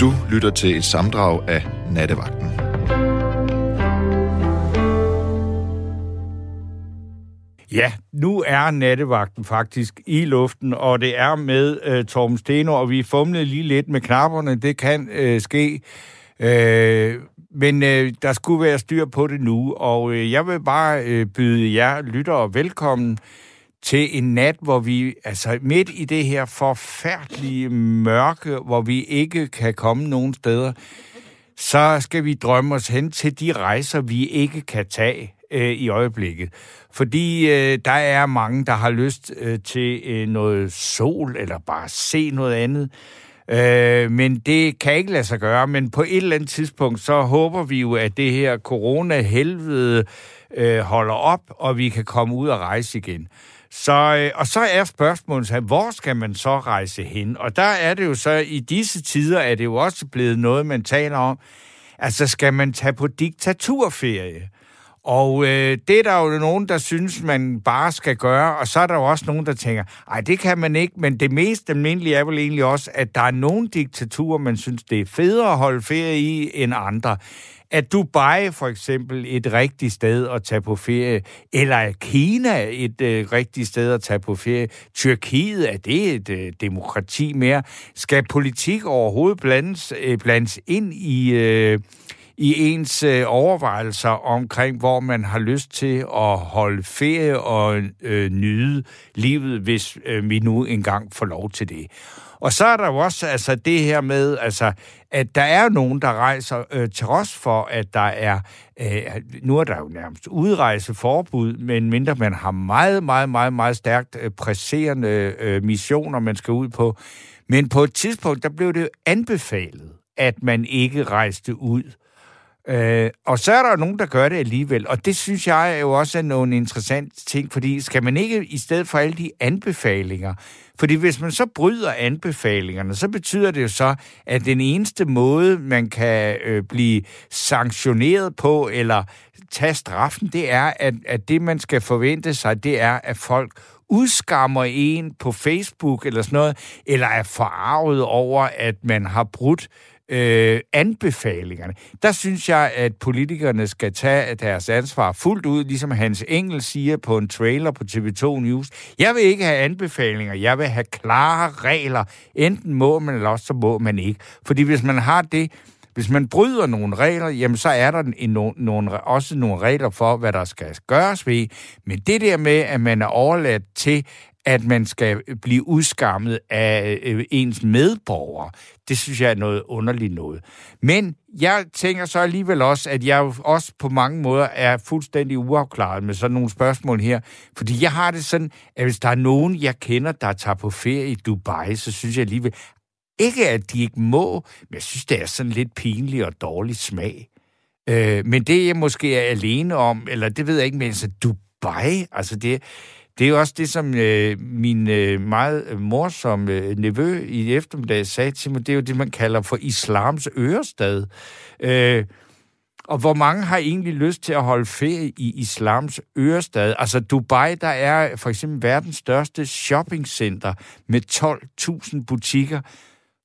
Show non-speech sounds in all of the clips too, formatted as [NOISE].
Du lytter til et samdrag af Nattevagten. Ja, nu er nattevagten faktisk i luften, og det er med øh, Torben Steno, og vi fumlede lige lidt med knapperne. Det kan øh, ske. Øh, men øh, der skulle være styr på det nu, og øh, jeg vil bare øh, byde jer lyttere velkommen til en nat, hvor vi, altså midt i det her forfærdelige mørke, hvor vi ikke kan komme nogen steder, så skal vi drømme os hen til de rejser, vi ikke kan tage øh, i øjeblikket. Fordi øh, der er mange, der har lyst øh, til øh, noget sol, eller bare se noget andet. Øh, men det kan ikke lade sig gøre. Men på et eller andet tidspunkt, så håber vi jo, at det her corona-helvede øh, holder op, og vi kan komme ud og rejse igen. Så, øh, og så er spørgsmålet så, hvor skal man så rejse hen? Og der er det jo så, i disse tider er det jo også blevet noget, man taler om. Altså, skal man tage på diktaturferie? Og øh, det er der jo nogen, der synes, man bare skal gøre, og så er der jo også nogen, der tænker, ej, det kan man ikke, men det mest almindelige er vel egentlig også, at der er nogle diktaturer, man synes, det er federe at holde ferie i end andre. Er Dubai for eksempel et rigtigt sted at tage på ferie? Eller er Kina et øh, rigtigt sted at tage på ferie? Tyrkiet, er det et øh, demokrati mere? Skal politik overhovedet blandes, øh, blandes ind i... Øh, i ens øh, overvejelser omkring, hvor man har lyst til at holde ferie og øh, nyde livet, hvis øh, vi nu engang får lov til det. Og så er der jo også altså, det her med, altså, at der er nogen, der rejser øh, til os for, at der er, øh, nu er der jo nærmest udrejseforbud, men mindre man har meget, meget, meget, meget stærkt øh, presserende øh, missioner, man skal ud på. Men på et tidspunkt, der blev det anbefalet, at man ikke rejste ud. Øh, og så er der jo nogen, der gør det alligevel, og det synes jeg er jo også er nogle interessante ting, fordi skal man ikke i stedet for alle de anbefalinger, fordi hvis man så bryder anbefalingerne, så betyder det jo så, at den eneste måde, man kan øh, blive sanktioneret på, eller tage straffen, det er, at, at det, man skal forvente sig, det er, at folk udskammer en på Facebook eller sådan noget, eller er forarvet over, at man har brudt øh, anbefalingerne. Der synes jeg, at politikerne skal tage deres ansvar fuldt ud, ligesom Hans Engel siger på en trailer på TV2 News. Jeg vil ikke have anbefalinger, jeg vil have klare regler. Enten må man, eller også så må man ikke. Fordi hvis man har det, hvis man bryder nogle regler, jamen så er der en, no, nogle, også nogle regler for, hvad der skal gøres ved. Men det der med, at man er overladt til, at man skal blive udskammet af øh, ens medborgere. Det synes jeg er noget underligt noget. Men jeg tænker så alligevel også, at jeg også på mange måder er fuldstændig uafklaret med sådan nogle spørgsmål her. Fordi jeg har det sådan, at hvis der er nogen, jeg kender, der tager på ferie i Dubai, så synes jeg alligevel, ikke at de ikke må, men jeg synes, det er sådan lidt pinlig og dårlig smag. Øh, men det jeg måske er alene om, eller det ved jeg ikke, men altså Dubai, altså det det er jo også det, som øh, min øh, meget morsomme øh, nevø i eftermiddag sagde til mig. Det er jo det, man kalder for islams ørestad. Øh, og hvor mange har egentlig lyst til at holde ferie i islams ørestad? Altså Dubai, der er for eksempel verdens største shoppingcenter med 12.000 butikker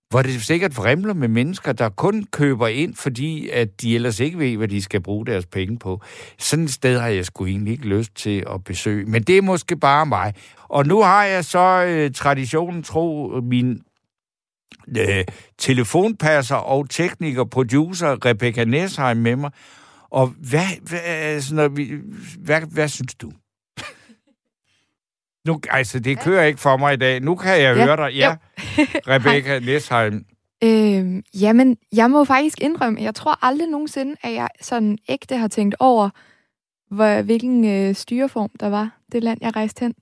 hvor det sikkert fremler med mennesker, der kun køber ind, fordi at de ellers ikke ved, hvad de skal bruge deres penge på. Sådan et sted har jeg sgu egentlig ikke lyst til at besøge. Men det er måske bare mig. Og nu har jeg så øh, traditionen tro min øh, telefonpasser og tekniker, producer Rebecca Nesheim med mig. Og hvad, hvad, sådan, hvad, hvad, hvad synes du? Nu, altså, det kører ikke for mig i dag. Nu kan jeg ja. høre dig. Ja, [LAUGHS] Rebecca Nesheim. Øhm, jamen, jeg må faktisk indrømme, jeg tror aldrig nogensinde, at jeg sådan ægte har tænkt over, hvor, hvilken øh, styreform der var, det land, jeg rejste hen.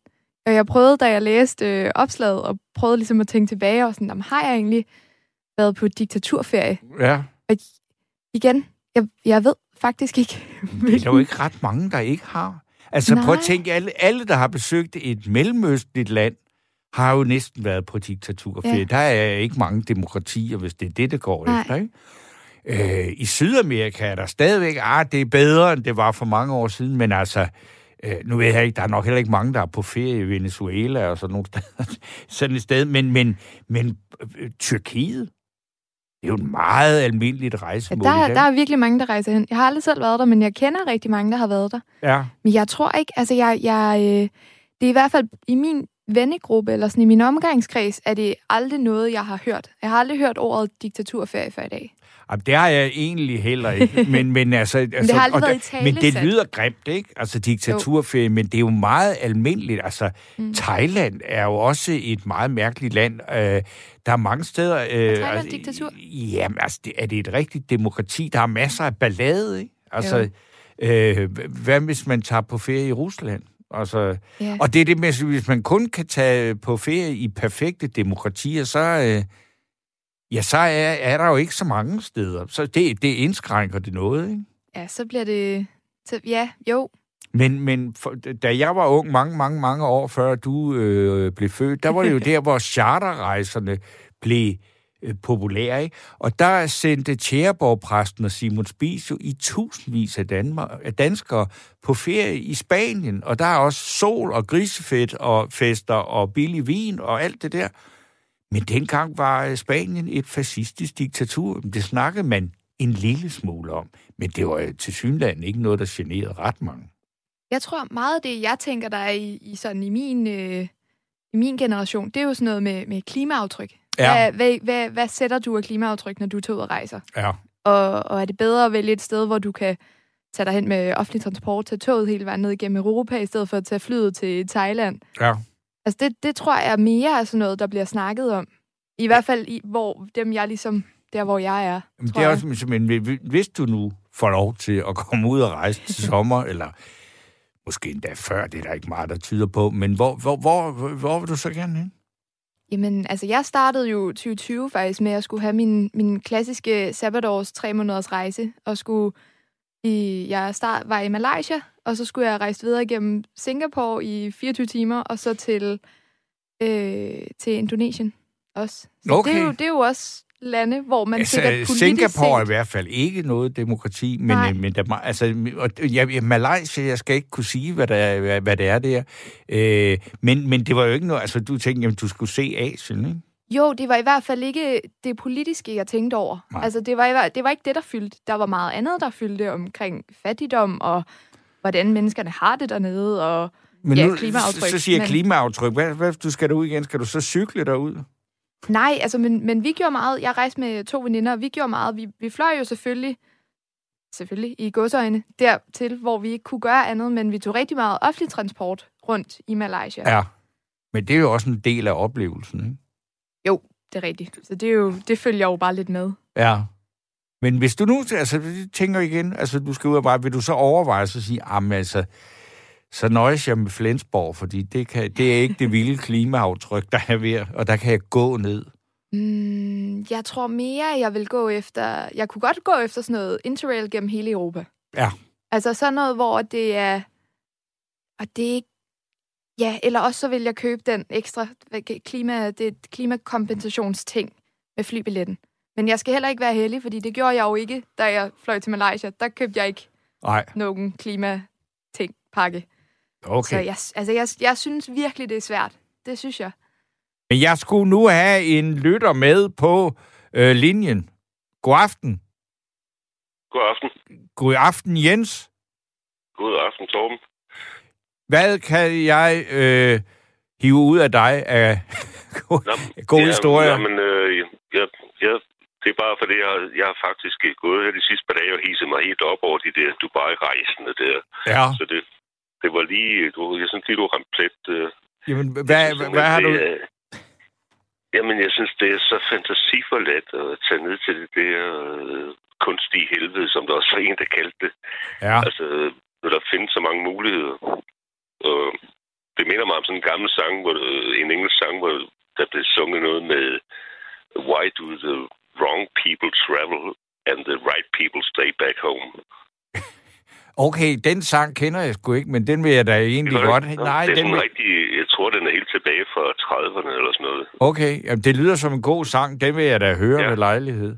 Og jeg prøvede, da jeg læste øh, opslaget, og prøvede ligesom at tænke tilbage, og sådan, jamen, har jeg egentlig været på diktaturferie? Ja. Og igen, jeg, jeg ved faktisk ikke. Det er jo ikke ret mange, der ikke har. Altså Nej. prøv at tænke, alle, alle, der har besøgt et mellemøstligt land, har jo næsten været på diktatur. Ja. Der er ikke mange demokratier, hvis det er det, det går Nej. efter. Ikke? Øh, I Sydamerika er der stadigvæk, ah, det er bedre, end det var for mange år siden, men altså, øh, nu ved jeg ikke, der er nok heller ikke mange, der er på ferie i Venezuela og sådan nogle [LAUGHS] steder, sådan et sted, men, men, men øh, Tyrkiet, det er jo et meget almindeligt Ja, rejsemål. der, i der Danmark. er virkelig mange, der rejser hen. Jeg har aldrig selv været der, men jeg kender rigtig mange, der har været der. Ja. Men jeg tror ikke, altså jeg, jeg, øh, det er i hvert fald i min vennegruppe, eller sådan i min omgangskreds, er det aldrig noget, jeg har hørt. Jeg har aldrig hørt ordet diktaturferie før i dag. Jamen, det har jeg egentlig heller ikke. [LAUGHS] Men, men, altså, altså, har aldrig og været der- i Men det lyder grimt, ikke? Altså diktaturferie, men det er jo meget almindeligt. Altså, mm. Thailand er jo også et meget mærkeligt land. Øh, der er mange steder... Øh, Thailand altså, diktatur? Jamen, altså, det, er det et rigtigt demokrati? Der er masser af ballade, ikke? Altså, øh, hvad hvis man tager på ferie i Rusland? Altså, Ja. Og det er det med, hvis man kun kan tage på ferie i perfekte demokratier, så, øh, ja, så er, er der jo ikke så mange steder. Så det, det indskrænker det noget, ikke? Ja, så bliver det... Så, ja, jo. Men, men for, da jeg var ung, mange, mange, mange år før du øh, blev født, der var det jo [LAUGHS] der, hvor charterrejserne blev øh, populære, ikke? Og der sendte Tjæreborg-præsten og Simon Spies jo i tusindvis af, Danmark, af danskere på ferie i Spanien, og der er også sol og grisefedt og fester og billig vin og alt det der. Men dengang var øh, Spanien et fascistisk diktatur. Det snakkede man en lille smule om, men det var øh, til synligheden ikke noget, der generede ret mange. Jeg tror meget af det, jeg tænker, der er i, i, sådan, i, min, øh, i min generation, det er jo sådan noget med, med klimaaftryk. Ja. Hvad, hvad, hvad, hvad sætter du af klimaaftryk, når du tager ud og rejser? Ja. Og, og er det bedre at vælge et sted, hvor du kan tage dig hen med offentlig transport, tage toget hele vejen ned igennem Europa, i stedet for at tage flyet til Thailand? Ja. Altså det, det tror jeg er mere af sådan noget, der bliver snakket om. I hvert fald, i, hvor dem jeg ligesom, der hvor jeg er. Men det er jeg. også, men hvis du nu får lov til at komme ud og rejse til sommer, [LAUGHS] eller måske endda før, det er der ikke meget, der tyder på, men hvor, hvor, hvor, hvor, hvor vil du så gerne hen? Jamen, altså jeg startede jo 2020 faktisk med at skulle have min, min klassiske sabbatårs tre måneders rejse, og skulle i, jeg start, var i Malaysia, og så skulle jeg rejse videre igennem Singapore i 24 timer, og så til, øh, til Indonesien også. Så Okay. det, er jo, det er jo også lande, hvor man altså, sikkert politisk Singapore er i hvert fald ikke noget demokrati, men, Nej. øh, men der, altså, og, ja, Malaysia, jeg skal ikke kunne sige, hvad, der er, hvad, hvad det er der. Øh, men, men det var jo ikke noget, altså du tænkte, jamen, du skulle se Asien, ikke? Jo, det var i hvert fald ikke det politiske, jeg tænkte over. Nej. Altså, det var, det var ikke det, der fyldte. Der var meget andet, der fyldte omkring fattigdom, og hvordan menneskerne har det dernede, og Men Ja, nu, klimaaftryk, så, så siger jeg men- klimaaftryk. Hvad, hvad, du skal derud igen? Skal du så cykle derud? Nej, altså, men, men vi gjorde meget. Jeg rejste med to veninder, og vi gjorde meget. Vi, vi fløj jo selvfølgelig, selvfølgelig i godsøjne, dertil, hvor vi ikke kunne gøre andet, men vi tog rigtig meget offentlig transport rundt i Malaysia. Ja. Men det er jo også en del af oplevelsen, ikke? Jo, det er rigtigt. Så det, er jo, det følger jo bare lidt med. Ja. Men hvis du nu altså, tænker igen, altså du skal ud og bare, vil du så overveje så sige, jamen altså, så nøjes jeg med Flensborg, fordi det, kan, det er ikke det vilde klimaaftryk, der er ved, og der kan jeg gå ned. Mm, jeg tror mere, jeg vil gå efter... Jeg kunne godt gå efter sådan noget interrail gennem hele Europa. Ja. Altså sådan noget, hvor det er... Og det er ikke... Ja, eller også så vil jeg købe den ekstra klima, det klimakompensationsting med flybilletten. Men jeg skal heller ikke være heldig, fordi det gjorde jeg jo ikke, da jeg fløj til Malaysia. Der købte jeg ikke Nej, nogen klimating pakke. Så okay. jeg, altså jeg, jeg synes virkelig, det er svært. Det synes jeg. Men jeg skulle nu have en lytter med på øh, linjen. God aften. God aften. God aften, Jens. God aften, Torben. Hvad kan jeg øh, hive ud af dig af gode, Nå, [LAUGHS] gode historier? Jamen, øh, jeg, jeg, det er bare fordi, jeg, jeg har faktisk gået her de sidste par dage og hisset mig helt op over de der Dubai-rejsende der. Ja. Så det, det var lige, du, jeg synes lige, du ramte plet. Øh, Jamen, hvad, synes hvad har du... det er- Jamen, jeg synes, det er så fantasiforladt at tage ned til det der øh, kunstige helvede, som der også var en, der kaldte det. Ja. Altså, når der findes så mange muligheder. Og det minder mig om sådan en gammel sang, hvor, øh, en engelsk sang, hvor der blev sunget noget med Why do the wrong people travel and the right people stay back home? [LAUGHS] Okay, den sang kender jeg sgu ikke, men den vil jeg da egentlig Gør godt... det? Nej, det er den vil... rigtig, jeg tror, den er helt tilbage fra 30'erne eller sådan noget. Okay, jamen, det lyder som en god sang. Den vil jeg da høre ja. Ved lejlighed.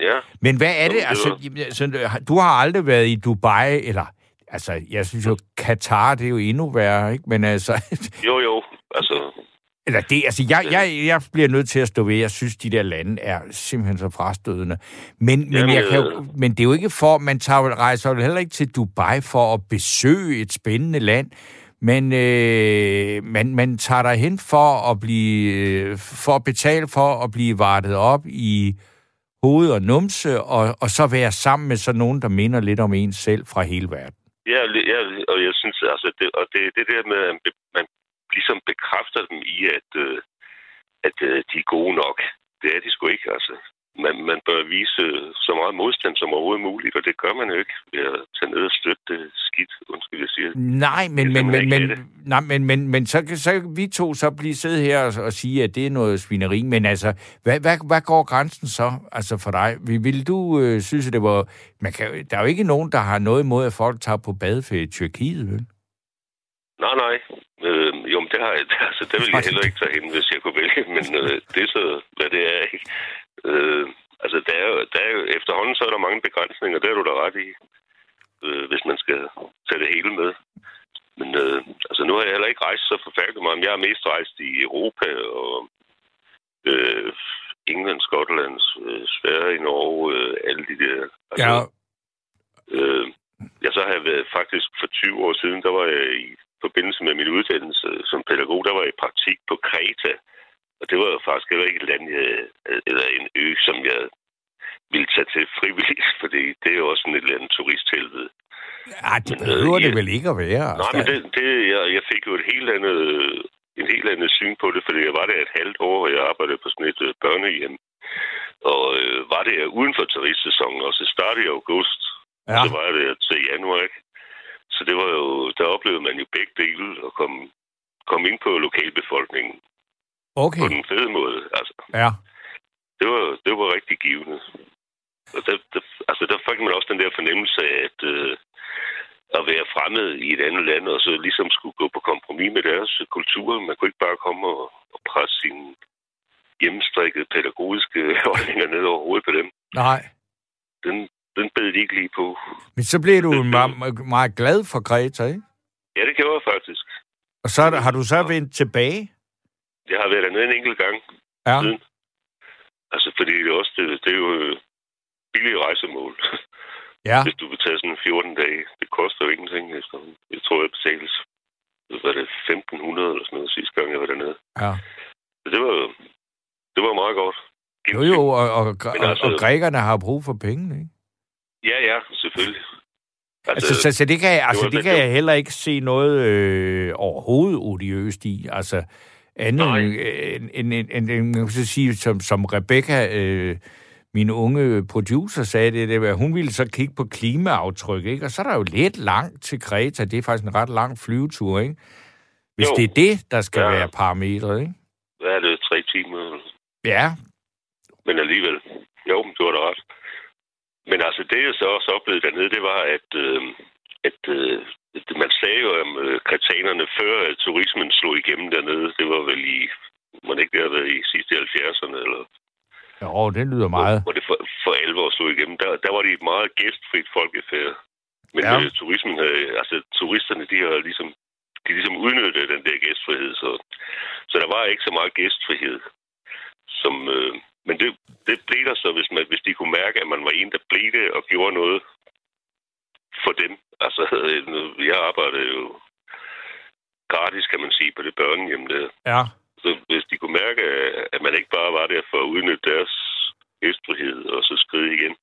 Ja, Men hvad er det? det Altså, altså, du har aldrig været i Dubai, eller... Altså, jeg synes jo, Katar, det er jo endnu værre, ikke? Men altså... [LAUGHS] jo jo, altså, Eller det, altså, jeg, jeg, jeg bliver nødt til at stå ved, jeg synes, de der lande er simpelthen så frastødende. Men, men, Jamen, jeg kan jo, øh, men det er jo ikke for, man tager, rejser jo heller ikke til Dubai for at besøge et spændende land, men øh, man, man tager dig hen for at blive, øh, for at betale for at blive vartet op i hoved og numse, og, og så være sammen med sådan nogen, der minder lidt om en selv fra hele verden. Ja, ja, og jeg synes, altså, det, og det, det der med, at man ligesom bekræfter dem i, at, øh, at øh, de er gode nok. Det er de sgu ikke, altså. Man, man bør vise så meget modstand som overhovedet muligt, og det gør man jo ikke ved at tage ned og støtte det skidt, undskyld, jeg siger. Nej, men, Det men, men, men, nej, men, men, men så, kan, så vi to så blive siddet her og, og sige, at det er noget svineri. Men altså, hvad, hvad, hvad går grænsen så altså for dig? Vil, vil du øh, synes, at det var... Man kan, der er jo ikke nogen, der har noget imod, at folk tager på badeferie i Tyrkiet, vel? Nej, nej. Øh, jo, men det, har jeg, [LAUGHS] altså, det vil jeg heller ikke tage hen, hvis jeg kunne vælge, men øh, det er så, hvad det er, ikke? Øh, altså, der er, jo, der er jo, efterhånden så er der mange begrænsninger, det er du da ret i, øh, hvis man skal tage det hele med. Men øh, altså, nu har jeg heller ikke rejst så forfærdeligt meget, jeg har mest rejst i Europa og øh, England, Skotland, øh, Sverige, Norge, øh, alle de der. Altså, Ja, Øh, jeg så har jeg været faktisk for 20 år siden, der var jeg i forbindelse med min uddannelse som pædagog, der var jeg i praktik på Kreta. Og det var jo faktisk heller ikke et land, jeg, eller en ø, som jeg ville tage til frivilligt, [LAUGHS] fordi det er jo også sådan et eller andet turisthelvede. ja det Men, øh, behøver det ja. vel ikke at være. Nej, altså. men det, det, jeg, jeg fik jo et helt andet, en helt andet syn på det, fordi jeg var der et halvt år, og jeg arbejdede på sådan et øh, børnehjem. Og øh, var det uden for turistsæsonen, og så startede i august, Ja. så var der til januar, ikke? Så det var jo, der oplevede man jo begge dele og kom, kom ind på lokalbefolkningen Okay, på den fede måde. Altså, ja. det var, det var rigtig givende. Og der, der, altså, der fik man også den der fornemmelse af, at, øh, at være fremmed i et andet land, og så ligesom skulle gå på kompromis med deres kultur. Man kunne ikke bare komme og, og presse sine hjemmestrikkede pædagogiske [LAUGHS] holdninger ned over hovedet på dem. Nej. Den, den bed de ikke lige på. Men så blev du meget, meget glad for Greta, ikke? Ja, det gjorde jeg faktisk. Og så har du så vendt tilbage? Jeg har været dernede en enkelt gang. Ja. Siden. Altså, fordi det også, det, det er jo øh, billige rejsemål. [LAUGHS] Ja. Hvis du vil tage sådan 14 dage. Det koster jo ingenting. Efter, jeg tror, jeg betales hvad er det, 1500 eller sådan noget sidste gang, jeg var dernede. ja. Så det var, det var meget godt. Jo, jo, og, og, Men altså- og grækerne har brug for pengene, ikke? Ja, ja, selvfølgelig. Altså, så, så det kan, jeg, altså, var- det kan jeg heller ikke se noget øh, overhovedet odiøst i. Altså, andet end, end, end, end, end man kan så sige, som, som Rebecca, øh, min unge producer, sagde det, det var, hun ville så kigge på klimaaftryk, ikke? Og så er der jo lidt langt til Kreta. Det er faktisk en ret lang flyvetur, ikke? Hvis Jo. det er det, der skal Ja. være parametret, ikke? Hvad er det? Tre timer? Ja, Men alligevel. Jo, men du har da ret. Men altså, det jeg så også oplevede dernede, det var, at, øh, at øh, man sagde jo om øh, kretanerne, før at turismen slog igennem dernede. Det var vel i, må det ikke det have været i sidste 70'erne, eller jo, det lyder meget. hvor det for, for alvor slog igennem. Der, der var de et meget gæstfrit folkefærd. Men ja. øh, turismen, havde, altså turisterne, de har ligesom, de ligesom udnyttet den der gæstfrihed. Så, så der var ikke så meget gæstfrihed. Som, øh, men det, det blev der så, hvis, man, hvis de kunne mærke, at man var en, der blev det og gjorde noget for dem. Altså, [LAUGHS] jeg arbejdede jo gratis, kan man sige, på det børnehjem der. Ja. Så hvis de kunne mærke, at man ikke bare var der for at udnytte deres gæstfrihed og så skride igen,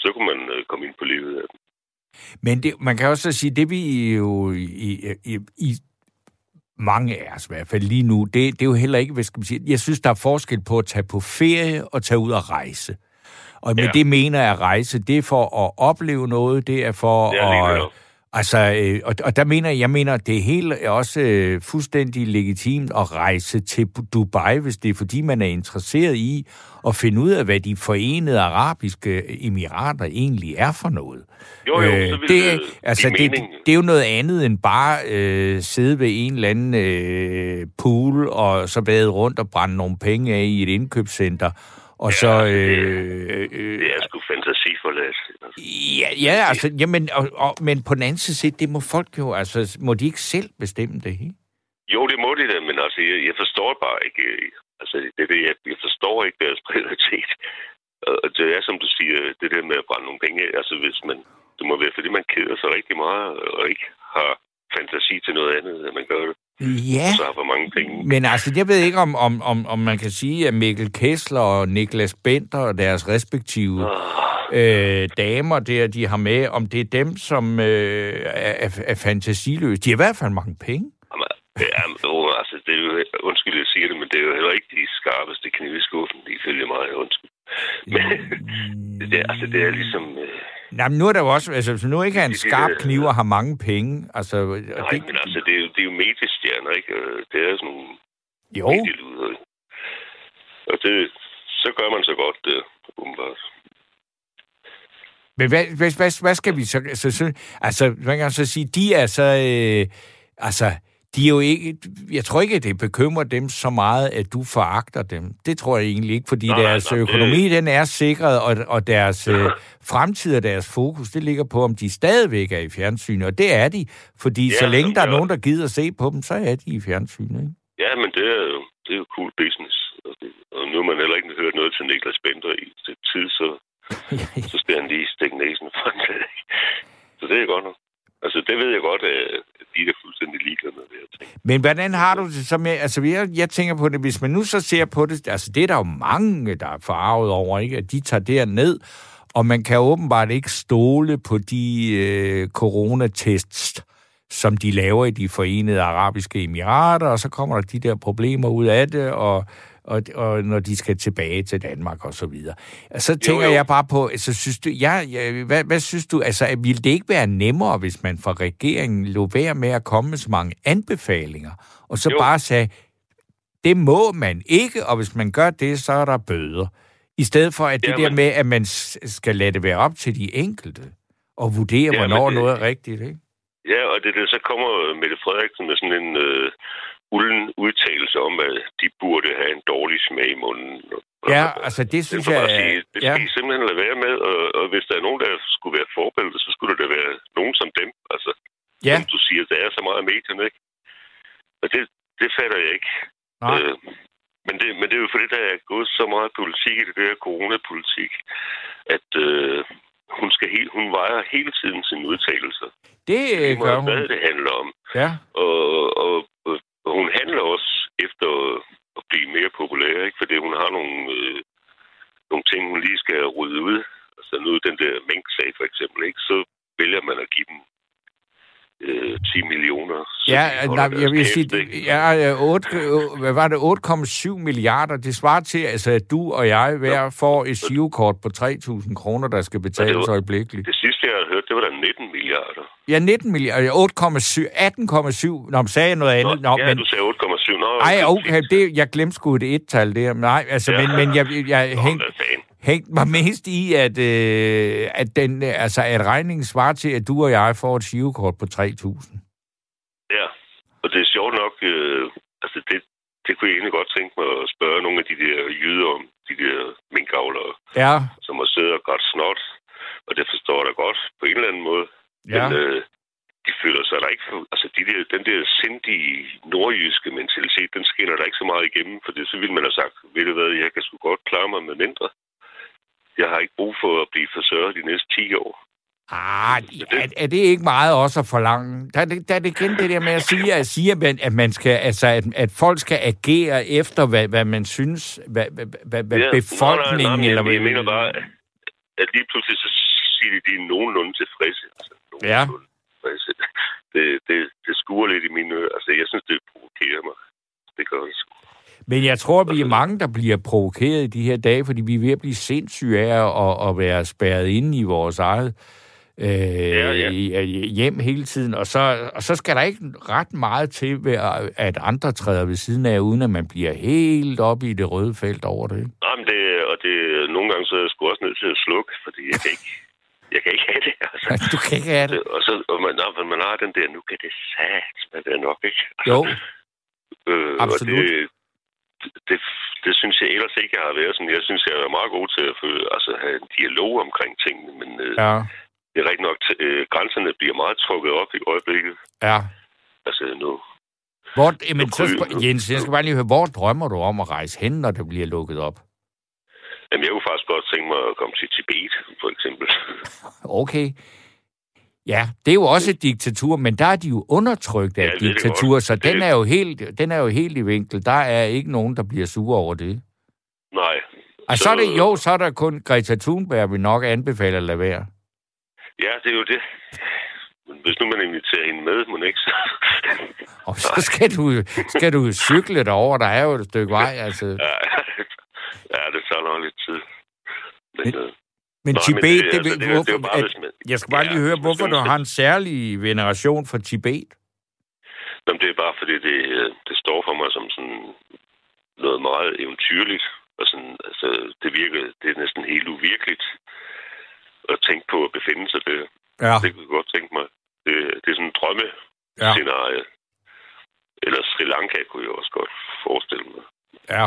så kunne man øh, komme ind på livet af dem. Men det, man kan også sige, det vi jo i, i, i mange af os i hvert fald lige nu, det, det er jo heller ikke, hvad skal man sige, jeg synes, der er forskel på at tage på ferie og tage ud og rejse. Og med Ja. det mener jeg rejse, det er for at opleve noget, det er for Det er at... Altså, øh, og, og der mener jeg, mener, det er helt også øh, fuldstændig legitimt at rejse til Dubai, hvis det er fordi, man er interesseret i at finde ud af, hvad de forenede arabiske emirater egentlig er for noget. Jo, jo, så ville det, det altså, det, mening. det er jo noget andet end bare øh, sidde ved en eller anden øh, pool og så bade rundt og brænde nogle penge af i et indkøbscenter. Og Ja, så... Øh, øh, Det er sgu fantasiforladt. Altså, Ja, ja altså, jamen, og, og, men på den anden side, det må folk jo, altså, må de ikke selv bestemme det, ikke? Jo, det må de da, men altså, jeg, jeg forstår bare ikke... øh, Altså, det, det, jeg, jeg forstår ikke deres [LAUGHS] prioritet. Og det er, som du siger, det der med at brænde nogle penge. Altså, hvis man... Det må være, fordi man keder sig rigtig meget, og ikke har fantasi til noget andet, at man gør det. Ja, Så har penge. men altså, jeg ved ikke, om, om, om, om man kan sige, at Mikkel Kessler og Niklas Benter og deres respektive Ah, øh, damer der, de har med, om det er dem, som øh, er, er, fantasiløse. De har i hvert fald mange penge. Ja, men, altså, det er jo, undskyld, jeg siger det, men det er jo heller ikke de skarpeste knive i skuffen, ifølge mig, undskyld. [LAUGHS] Men det, altså, det er ligesom... Øh, Nej, men nu er der jo også, altså hvis nu ikke er en skarp kniv og har mange penge, altså... nej, det, men altså, det er, jo, det er jo mediestjerner, ikke? Det er sådan nogle jo, medieluder, ikke? Og det, så gør man så godt, det, umiddelbart. men hvad, hvad, hvad, hvad skal vi så... så, så altså, man kan så sige, de er så... Øh, altså, de er jo ikke... Jeg tror ikke, at det bekymrer dem så meget, at du foragter dem. Det tror jeg egentlig ikke, fordi Nej, deres nej, det- økonomi, den er sikret, og, og deres øh, fremtid og deres fokus, det ligger på, om de stadigvæk er i fjernsynet. Og det er de, fordi Ja, så længe der er nogen, der gider se på dem, så er de i fjernsynet, ikke? Ja, men det er jo, det er jo cool business. Og, det, og nu har man heller ikke hørt noget til Niklas Bender i stykke tid, så, [LAUGHS] så skal han lige stikke næsen til det. Så det er godt nok. Altså, det ved jeg godt, at de er fuldstændig ligeglade med det, jeg tænker. Men hvordan har du det så med, altså jeg, jeg tænker på det, hvis man nu så ser på det, altså det er der jo mange, der er farvet over, ikke? At de tager det ned, og man kan åbenbart ikke stole på de øh, coronatests, som de laver i de forenede arabiske emirater, og så kommer der de der problemer ud af det, og, og, og når de skal tilbage til Danmark og så videre. Og så tænker jo. jeg bare på, så synes du, ja, ja, hvad, hvad synes du, altså ville det ikke være nemmere, hvis man fra regeringen lå være med at komme med så mange anbefalinger, og så Jo. bare sagde, det må man ikke, og hvis man gør det, så er der bøder. I stedet for at det Jamen. der med, at man skal lade det være op til de enkelte, og vurdere, Jamen, hvornår det- noget er rigtigt, ikke? Ja, og det, det så kommer Mette Frederiksen med sådan en øh, ulden udtalelse om, at de burde have en dårlig smag i munden. Ja, altså det Det synes jeg... sige, det ja. skal I simpelthen lade være med, og, og hvis der er nogen, der skulle være forbilleder, så skulle det være nogen som dem. Altså, Ja, som du siger, der er så meget af medierne, ikke? Og det, det fatter jeg ikke. nej. Øh, men, det, men det er jo fordi, der er gået så meget politik i det der coronapolitik, at øh, hun, skal he, hun vejer hele tiden sine udtalelser. Det øh, Lige gør hun. hvad det handler om. Ja. Og, og, og hun handler også efter at blive mere populær, ikke? Fordi hun har nogle, øh, nogle ting, hun lige skal rydde ud. Altså nu den der mink-sag for eksempel, ikke? Så vælger man at give dem øh, 10 millioner. Ja, nej, jeg vil sige, ja, ja, 8, øh, hvad var det, 8,7 milliarder, det svarer til, altså, at du og jeg hver får et SIO-kort på 3.000 kroner, der skal betales øjeblikkeligt. Det sidste, jeg havde hørt, det var da 19 milliarder. Ja, 19 milliarder, 8,7, 18,7, nå, sagde jeg noget andet? Nå, ja, men, du sagde 8,7. Nå, ej, okay, det, jeg glemte sgu et et-tal der, nej, altså, Ja. men, men jeg, jeg Nå, hængte, hængte mig mest i, at, øh, at, den, altså, at regningen svarer til, at du og jeg får et SIO-kort på 3.000. Ja, og det er sjovt nok, øh, altså det, det kunne jeg egentlig godt tænke mig at spørge nogle af de der jyder om, de der minkavlere, Ja, som har siddet og grædt snot, og det forstår jeg da godt på en eller anden måde. ja. Men øh, de føler sig der ikke... Altså, de der, den der sindige nordjyske mentalitet, den skinner der ikke så meget igennem, for det, så ville man have sagt, ved du hvad, jeg kan sgu godt klare mig med mindre. Jeg har ikke brug for at blive forsørget de næste 10 år. Ah, er, er det ikke meget også at forlange? Der er det, der er det igen det der med at sige, at, sige, at, man, at, man skal, altså, at, at folk skal agere efter, hvad, hvad man synes, hvad, hvad, hvad, Ja, befolkningen... nej, nej, nej, eller, jeg, jeg mener bare, at lige pludselig så siger de, at de er nogenlunde tilfredse. Altså, Ja. nogenlunde tilfredse. Det, det, det skuer lidt i mine ører. Altså, jeg synes, det provokerer mig. Det gør det sgu. Men jeg tror, vi er mange, der bliver provokeret i de her dage, fordi vi er ved at blive sindssyge af at, at være spærret inde i vores eget øh, Ja, ja. hjem hele tiden. Og så, og så skal der ikke ret meget til, ved at- andre træder ved siden af, uden at man bliver helt oppe i det røde felt over det. Nej, men det, og det, nogle gange så er jeg sgu også nødt til at slukke, fordi jeg kan ikke, jeg kan ikke have det. Altså. [LAUGHS] Du kan ikke have det. Og, så, og man, men man har den der, nu kan det sat, men det nok ikke. Altså, Jo, øh, absolut. Og det, det, det, synes jeg ellers ikke, jeg har været sådan. Jeg synes, jeg er meget god til at føle, altså, have en dialog omkring tingene, men øh, ja, det er rigtig nok, t- øh, grænserne bliver meget trukket op i øjeblikket. ja. Altså nu, Hvor, jamen, så, spørg- Jens, jeg skal bare lige høre, hvor drømmer du om at rejse hen, når det bliver lukket op? Jamen, jeg kunne faktisk godt tænke mig at komme til Tibet, for eksempel. Okay. Ja, det er jo også et diktatur, men der er de jo undertrykt af Ja, diktatur, så Det- den er, jo helt, den er jo helt i vinkel. Der er ikke nogen, der bliver sure over det. Nej. Og så er det jo, så er der kun Greta Thunberg, vi nok anbefaler at lade være. Ja, det er jo det. Men hvis nu man inviterer hende med, må ikke så... Og så skal du, skal du cykle derover, der er jo et stykke vej, altså. ja, ja, det tager nok lidt tid. Men, Men- øh, Men Nå, Tibet, men det, det- det, altså, det, det jo- det er jo hvorfor, bare, at, man- jeg skal bare Ja, lige høre, hvorfor du har en særlig veneration for Tibet. Jamen, det er bare fordi, det, øh, det står for mig som sådan noget meget eventyrligt. Og sådan, altså, det virker, det er næsten helt uvirkeligt at tænke på at befinde sig der. Ja, Det kunne jeg godt tænke mig. Det, det er sådan en drømme ja. Eller Sri Lanka kunne jeg også godt forestille mig. ja.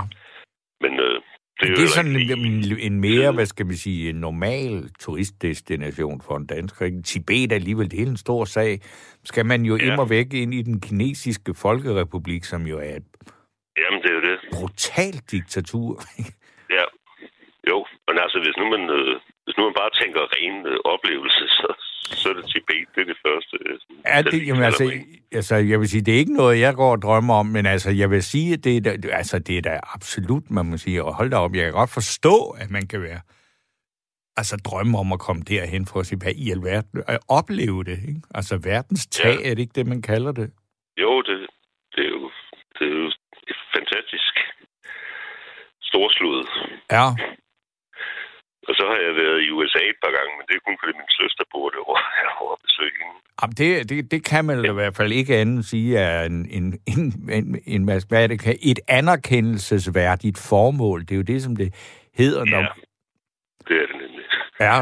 Men øh, det er, det er sådan en, en, mere, hvad skal man sige, en normal turistdestination for en dansker. Ikke? Tibet er alligevel det er en stor sag. Skal man jo ja. immer væk ind i den kinesiske folkerepublik, som jo er et Jamen, det er jo det. brutalt diktatur. [LAUGHS] Ja. Jo, men altså, hvis nu man, øh, hvis nu man bare tænker ren øh, oplevelse, så, så er det Tibet, det er det første. øh, der det, jamen, altså, altså, jeg vil sige, det er ikke noget, jeg går og drømmer om, men altså, jeg vil sige, at det er, da, altså, det er da absolut, man må sige, og hold da op, jeg kan godt forstå, at man kan være, altså, drømme om at komme derhen for at se, hvad i alverden, at opleve det, ikke? Altså, verdens tag, Ja. er det ikke det, man kalder det? Jo, det, det, er jo, det er jo fantastisk storslået. Ja, Og så har jeg været i USA et par gange, men det er kun fordi min søster bor derovre. [LAUGHS] Jeg har at besøge hende. Jamen, det, det, det kan man ja. i hvert fald ikke andet sige er en, en, en, en, en hvad er det, kan- et anerkendelsesværdigt formål. Det er jo det, som det hedder. Når, Ja, det er det nemlig. ja.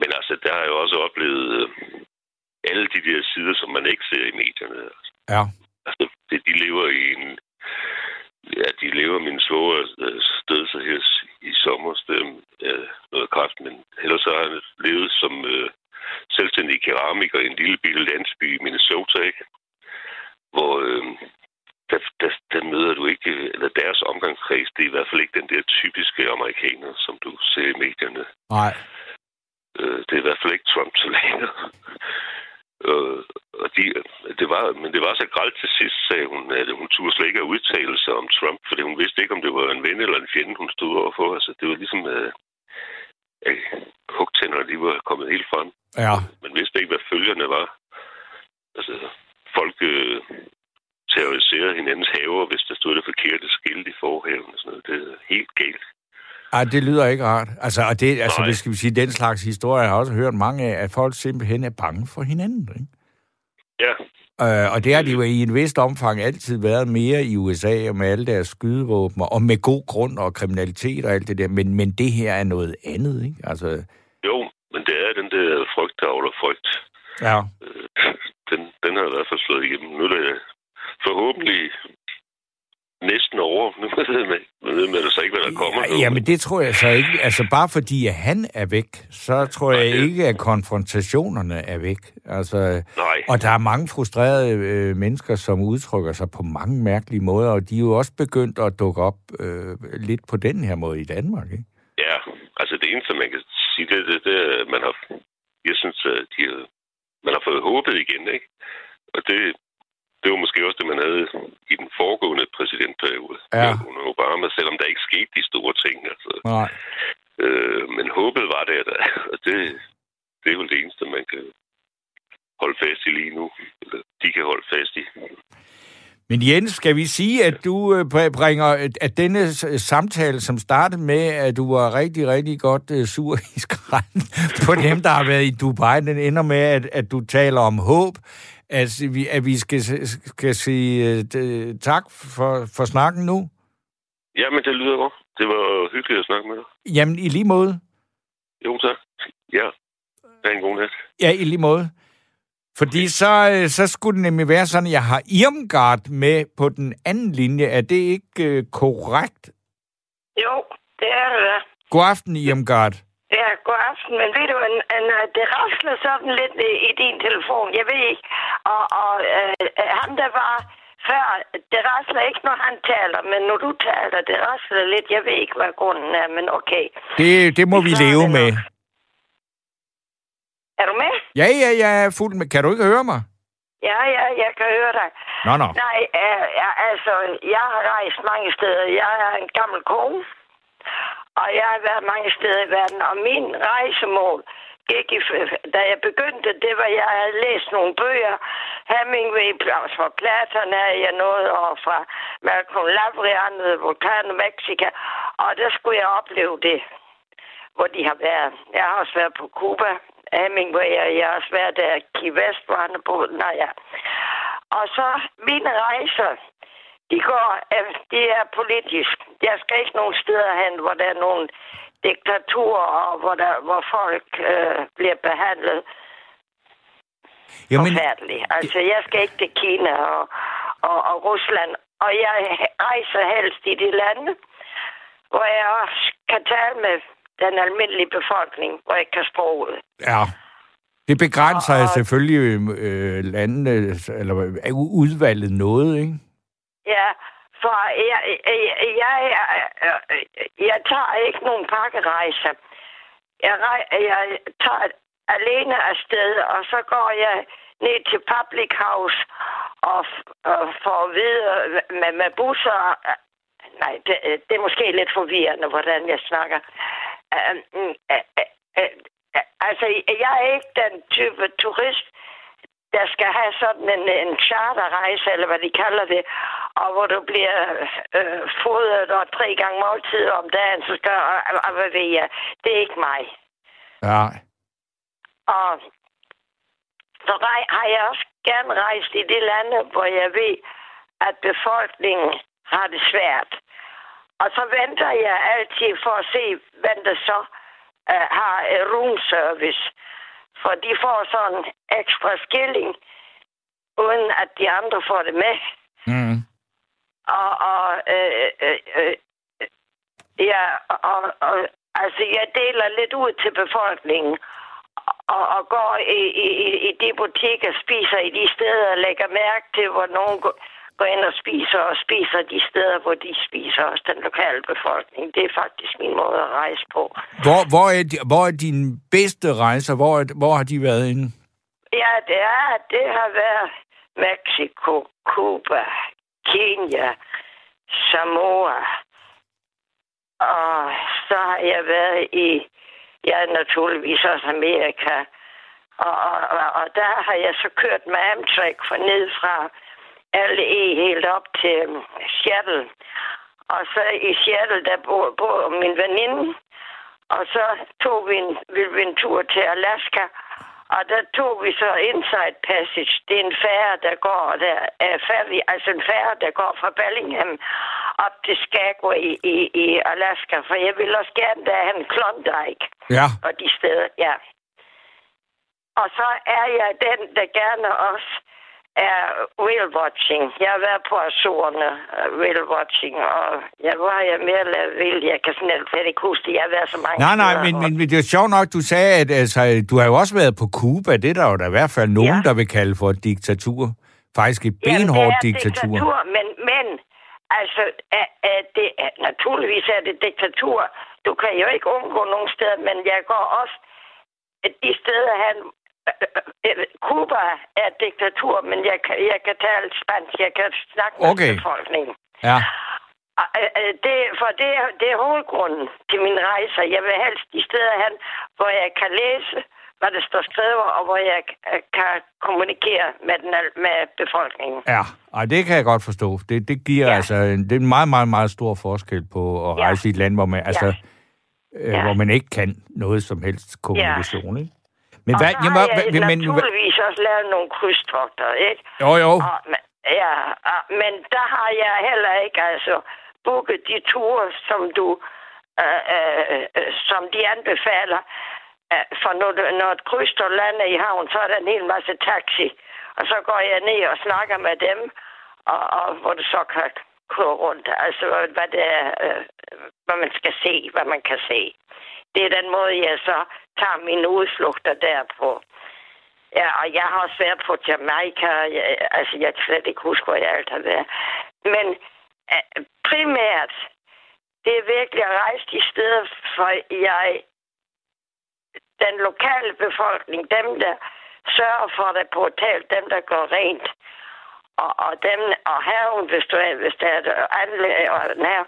Men altså, der har jeg jo også oplevet øh, alle de der sider, som man ikke ser i medierne. ja. Altså, det, de lever i en... Ja, de lever min svoger øh, sted så her i sommer, øh, noget kraft, men ellers så har han levet som øh, selvstændig keramiker i en lille bitte landsby i Minnesota, ikke? Hvor øh, der, der, der møder du ikke, eller deres omgangskreds, det er i hvert fald ikke den der typiske amerikaner, som du ser i medierne. Nej. Øh, det er i hvert fald ikke Trump så længe. Øh, og de, det var, men det var så gralt til sidst, sagde hun, at hun turde slet ikke at udtale sig om Trump, fordi hun vidste ikke, om det var en ven eller en fjende, hun stod overfor. Altså, det var ligesom, øh, at hugtænderne, de var kommet helt frem. Ja. Man vidste ikke, hvad følgerne var. Altså, folk øh, terroriserede hinandens haver, hvis der stod det forkerte skilt i forhaven og sådan noget. Det er helt galt. Ej, det lyder ikke rart. Altså, og det, altså, Nej. det skal vi sige, den slags historie har jeg også hørt mange af, at folk simpelthen er bange for hinanden. Ikke? Ja, Øh, og det har de jo i en vist omfang altid været mere i USA, og med alle deres skydevåben, og med god grund og kriminalitet og alt det der. Men, men det her er noget andet, ikke? Altså, jo, men det er den der frygt, der avler frygt. ja. Øh, den, den har i hvert fald slået igennem. Nu er det forhåbentlig næsten over. Nu ved man, man ved man altså ikke, hvad der kommer. Ja, jamen, det tror jeg så ikke. Altså, bare fordi at han er væk, så tror jeg Nej, det- ikke, at konfrontationerne er væk. Altså, Nej, og der er mange frustrerede øh, mennesker, som udtrykker sig på mange mærkelige måder, og de er jo også begyndt at dukke op øh, lidt på den her måde i Danmark, ikke? ja. Altså det eneste, man kan sige, det, det, det er, at man har... Jeg synes, de har, man har fået håbet igen, ikke? Og det, det var måske også det, man havde i den foregående præsidentperiode Ja. under Obama, selvom der ikke skete de store ting. Altså. Nej. Øh, men håbet var der, der [LAUGHS] og det, det er jo det eneste, man kan holde fast i lige nu. Eller de kan holde fast i. Men Jens, skal vi sige, at du øh, br- bringer, at- at denne samtale, som startede med, at du var rigtig, rigtig godt uh, sur i skralden [LAUGHS] på dem, der har været i Dubai, den ender med, at, at du taler om håb, at vi, at vi skal, skal sige uh, tak for, for snakken nu. Ja, men det lyder godt. Det var hyggeligt at snakke med dig. Jamen, i lige måde. Jo, tak. Ja. Ha' en god nat. Ja, i lige måde. Fordi så, øh, så skulle det nemlig være sådan, at jeg har Irmgard med på den anden linje. Er det ikke uh, korrekt? Jo, det er det da. God aften, Irmgard. Ja, god aften. Men ved du, en, en, det rasler sådan lidt i, din telefon. Jeg ved ikke. Og, og øh, ham, der var før, det rasler ikke, når han taler, men når du taler, det rasler lidt. Jeg ved ikke, hvad grunden er, men okay. Det, det må vi er leve med. Er du med? Ja, ja, jeg er fuld med. Kan du ikke høre mig? Ja, ja, jeg kan høre dig. Nå, nå. Nej, øh, altså, jeg har rejst mange steder. Jeg er en gammel kone, og jeg har været mange steder i verden. Og min rejsemål gik i, da jeg begyndte, det var, jeg havde læst nogle bøger. Hemingway, også fra Platon er jeg noget, og fra Malcolm Lavrian, Vulkan, Mexica. Og der skulle jeg opleve det, hvor de har været. Jeg har også været på Cuba, Hemingway, og jeg har også været der i Key West, hvor han er på, Nej, ja. Og så mine rejser, de går, øh, det er politisk. Jeg skal ikke nogen steder hen, hvor der er nogle diktaturer, og hvor, der, hvor folk øh, bliver behandlet Jamen, forfærdeligt. Altså, jeg skal ikke til Kina og, og, og Rusland. Og jeg rejser helst i de lande, hvor jeg også kan tale med den almindelige befolkning, hvor jeg kan sproget. ja. Det begrænser Og- og, selvfølgelig øh, landene, eller øh, udvalget noget, ikke? Ja, for jeg, jeg, jeg, jeg, jeg tager ikke nogen pakkerejse. Jeg, jeg tager alene afsted, og så går jeg ned til Public House og, og får videre med, med busser. Nej, det, det er måske lidt forvirrende, hvordan jeg snakker. Øhm, øh, mm, øh, Altså, jeg er ikke den type turist, der skal have sådan en, en charterrejse, eller hvad de kalder det, og hvor du bliver øh, fodret og tre gange måltid om dagen, så skal, og, og, hvad ved jeg, det er ikke mig. Ja. Og så rej, har jeg også gerne rejst i de lande, hvor jeg ved, at befolkningen har det svært. Og så venter jeg altid for at se, hvem der så uh, har room service. For de får sådan en ekstra skilling, uden at de andre får det med. Mm. Og, og øh, øh, øh, ja, og, og, altså jeg deler lidt ud til befolkningen. Og, og går i, i, i- i de butikker, spiser i de steder, og lægger mærke til, hvor nogen går, ind og spiser, og spiser de steder, hvor de spiser også den lokale befolkning. Det er faktisk min måde at rejse på. Hvor, hvor, er, hvor er dine bedste rejser? Hvor, er, hvor har de været inde? Ja, det er, det har været Mexico, Cuba, Kenya, Samoa. Og så har jeg været i, ja, naturligvis også Amerika. Og, og, og, og der har jeg så kørt med Amtrak fra ned fra LE helt op til um, Seattle. Og så i Seattle, der bor, bor min veninde. Og så tog vi en, ville vi en tur til Alaska. Og der tog vi så Inside Passage. Det er en færge, der går der, er færdig, altså en færge, der går fra Bellingham op til Skagway i, i, i Alaska. For jeg vil også gerne derhen Klondike Ja. og de steder, ja. Og så er jeg den, der gerne også er whale watching. Jeg har været på Azorerne, uh, whale watching, og ja, hvor har jeg mere lavet vild? Jeg kan sådan slet ikke huske det. Jeg har været så mange Nej, nej, men, men men det er sjovt nok, du sagde, at altså, du har jo også været på Cuba. Det er der jo da i hvert fald nogen, Ja. der vil kalde for et diktatur. Faktisk et benhårdt diktatur. diktatur, men, men altså, er, er det, er, naturligvis er det diktatur. Du kan jo ikke undgå nogen steder, men jeg går også de steder hen. Cuba er et diktatur, men jeg kan, jeg kan tale spansk, jeg kan snakke med Okay. befolkningen. Ja. Øh, øh, Det, for det, er- det er hovedgrunden til min rejse. Jeg vil helst de steder hen, hvor jeg kan læse, hvad der står skrevet, og hvor jeg øh, kan kommunikere med, den, med befolkningen. Ja, Ej, det kan jeg godt forstå. Det, det giver Ja. altså en, det er en meget, meget, meget stor forskel på at Ja. rejse i et land, hvor man, altså, øh, Ja. hvor man ikke kan noget som helst kommunikation. Ikke? Men og hvad, så jamen, har hvad- jeg men, naturligvis også lavet nogle krydstogter, ikke? jo, jo. Og, ja, og, men der har jeg heller ikke altså booket de ture, som du øh, øh, som de anbefaler. Øh, For når, når et krydstogt lander i havn, så er der en hel masse taxi. Og så går jeg ned og snakker med dem, og, og hvor du så kan køre rundt. Altså, hvad, det er, øh, hvad man skal se, hvad man kan se. Det er den måde, jeg så tager mine udflugter derpå. Ja, og jeg har også været på Jamaica. Jeg, altså, jeg kan slet ikke huske, hvor jeg alt har været. Men uh, primært, det er virkelig at rejse de steder, for jeg, den lokale befolkning, dem der sørger for det på hotel, dem der går rent, og, og dem, og haven, hvis, du er, hvis der er anlæg og her,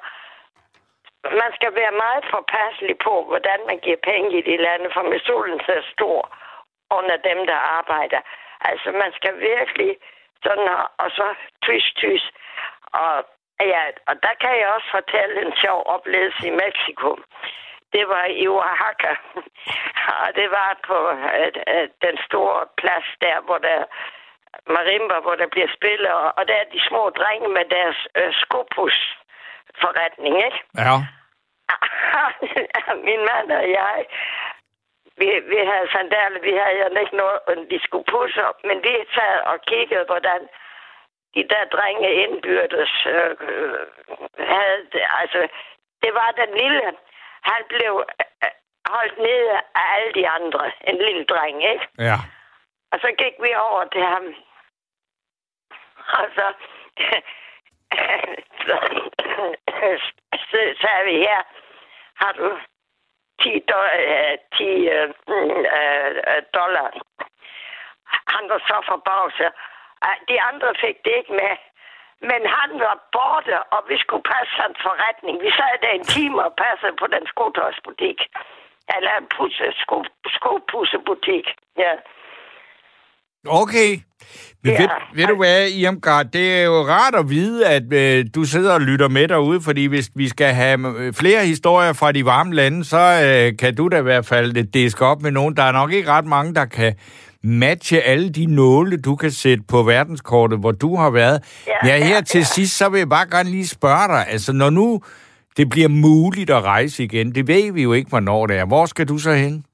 man skal være meget forpasselig på, hvordan man giver penge i de lande, for med solen så stor under dem, der arbejder. Altså, man skal virkelig sådan, og så tys, tys. Og, ja, og der kan jeg også fortælle en sjov oplevelse i Mexico. Det var i Oaxaca, [LAUGHS] og det var på uh, den store plads der, hvor der marimba, hvor der bliver spillet, og, og der er de små drenge med deres øh, skopus forretning, ikke? Ja. [LAUGHS] Min mand og jeg, vi, vi havde sandaler, vi havde jo ikke noget, de skulle pusse op, men vi sad og kiggede, hvordan de der drenge indbyrdes øh, havde det. Altså, det var den lille, han blev øh, holdt nede af alle de andre. En lille dreng, ikke? Ja. Og så gik vi over til ham. Og så, [LAUGHS] [LAUGHS] så sagde vi her, har du 10, do, 10 uh, uh, dollar. Han var så forbavset. De andre fik det ikke med. Men han var borte, og vi skulle passe hans forretning. Vi sad der en time og passede på den skotøjsbutik. Eller en pusse, sko, skopussebutik. Ja. Okay. Men Ja. ved, ved du hvad, Irmgard, det er jo rart at vide, at øh, du sidder og lytter med derude, fordi hvis vi skal have øh, flere historier fra de varme lande, så øh, kan du da i hvert fald øh, diske op med nogen. Der er nok ikke ret mange, der kan matche alle de nåle, du kan sætte på verdenskortet, hvor du har været. Ja, Ja, her ja, til ja. sidst, så vil jeg bare gerne lige spørge dig, altså når nu det bliver muligt at rejse igen, det ved vi jo ikke, hvornår det er. Hvor skal du så hen?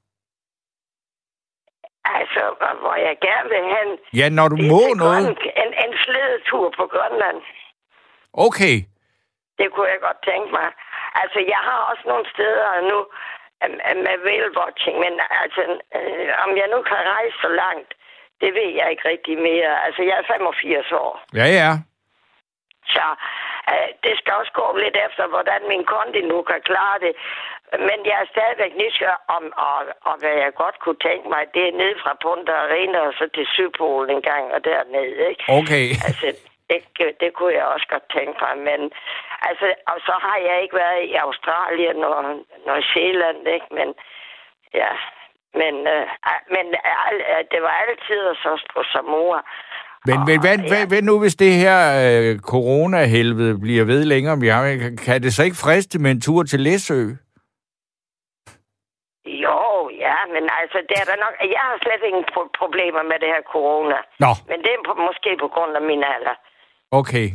Hvor- jeg gerne vil hen. Ja, når du må til noget. En, en slædetur på Grønland. Okay. Det kunne jeg godt tænke mig. Altså, jeg har også nogle steder nu øh, øh, med whale-watching, men altså, øh, om jeg nu kan rejse så langt, det ved jeg ikke rigtig mere. Altså, jeg er 85 år, Ja, ja. så øh, det skal også gå lidt efter, hvordan min kondi nu kan klare det. Men jeg er stadigvæk nysgerrig om, og, og hvad jeg godt kunne tænke mig, det er ned fra Punta Arena og så til Sydpolen en gang og dernede, ikke? Okay. [LAUGHS] Altså, det, det kunne jeg også godt tænke mig, men altså, og så har jeg ikke været i Australien og New Zealand, ikke? Men ja, men, øh, ah, men øh, det var altid også på Samoa. Men, men hvad, ja. hvad, hvad nu, hvis det her øh, corona-helvede bliver ved længere? Har, kan det så ikke friste med en tur til Læsø? Jo, ja, men altså, det er der nok... Jeg har slet ingen pro- problemer med det her corona. Nå, Men det er på, måske på grund af min alder. okay.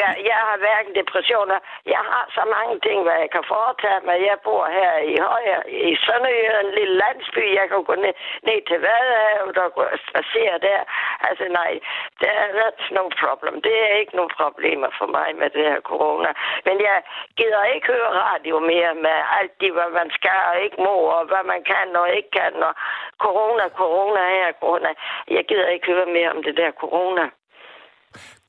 Jeg, jeg har hverken depressioner. Jeg har så mange ting, hvad jeg kan foretage mig. Jeg bor her i Højer, i Sønderjylland, en lille landsby. Jeg kan gå ned, ned til Vadehavet og gå spacere der. Altså nej, der er that's no problem. Det er ikke nogen problemer for mig med det her corona. Men jeg gider ikke høre radio mere med alt det, hvad man skal og ikke må, og hvad man kan og ikke kan. Og corona, corona her, corona. Jeg gider ikke høre mere om det der corona.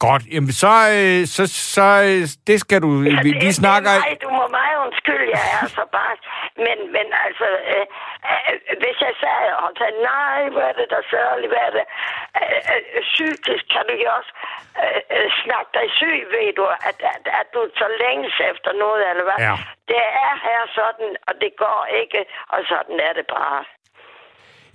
Godt. Jamen, så, øh, så, så øh, det skal du... Ja, vi, vi snakker... Er mig, du må mig undskylde, jeg er så bare... Men, men altså, øh, øh, hvis jeg sagde og sagde, nej, hvad er det der sørgeligt, hvad er det? Øh, øh, psykisk kan du jo også øh, øh, snakke dig syg, ved du, at, at, at du så længes efter noget, eller hvad? Ja. Det er her sådan, og det går ikke, og sådan er det bare.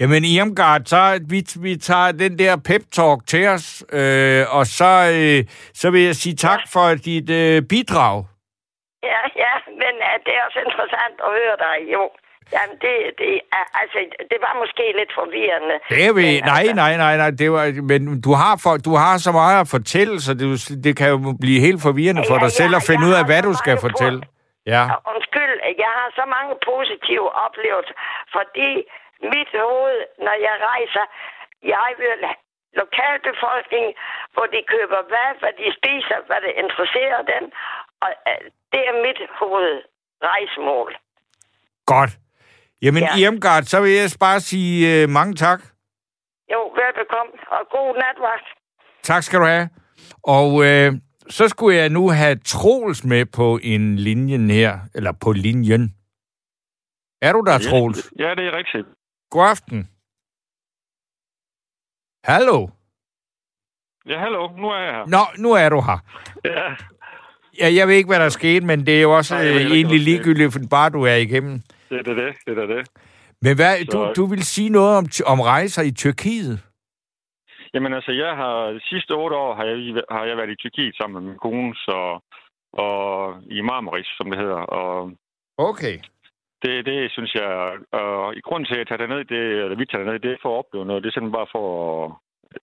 Jamen, Irmgard, så vi, vi tager den der pep-talk til os, øh, og så, øh, så vil jeg sige tak for dit øh, bidrag. Ja, ja, men uh, det er også interessant at høre dig, jo. Jamen, det, det, altså, det var måske lidt forvirrende. Det er vi... Men Nej, altså- nej, nej, nej. Det var, men du har, for, du har så meget at fortælle, så det, det kan jo blive helt forvirrende for Ja, dig selv ja, at finde ud af, hvad du skal fortælle. på- Ja. Undskyld, jeg har så mange positive oplevelser, fordi mit hoved, når jeg rejser, jeg vil have lokalbefolkning, hvor de køber hvad, hvad de spiser, hvad det interesserer dem, og øh, det er mit hovedrejsemål. Godt. Jamen, Ja. Irmgard, så vil jeg bare sige uh, mange tak. Jo, ved kom, og god natvagt. Tak skal du have. Og øh, så skulle jeg nu have Troels med på en linje her, eller på linjen. Er du der, Troels? Ja, det er rigtigt. God aften. Hallo? Ja, hallo. Nu er jeg her. Nå, nu er du her. Ja, Ja, jeg ved ikke, hvad der er sket, men det er jo også Nej, øh, egentlig ligegyldigt, for bare du er igennem. det er det, det, er det. Men hvad, du, Så- du vil sige noget om, om rejser i Tyrkiet? Jamen altså, jeg har de sidste otte år har jeg, har jeg været i Tyrkiet sammen med min kone, så, og i Marmaris, som det hedder. Og Okay. Det, det synes jeg, og i grund til, at jeg tager derned, det, eller vi tager derned, det er for at opleve noget. Det er simpelthen bare for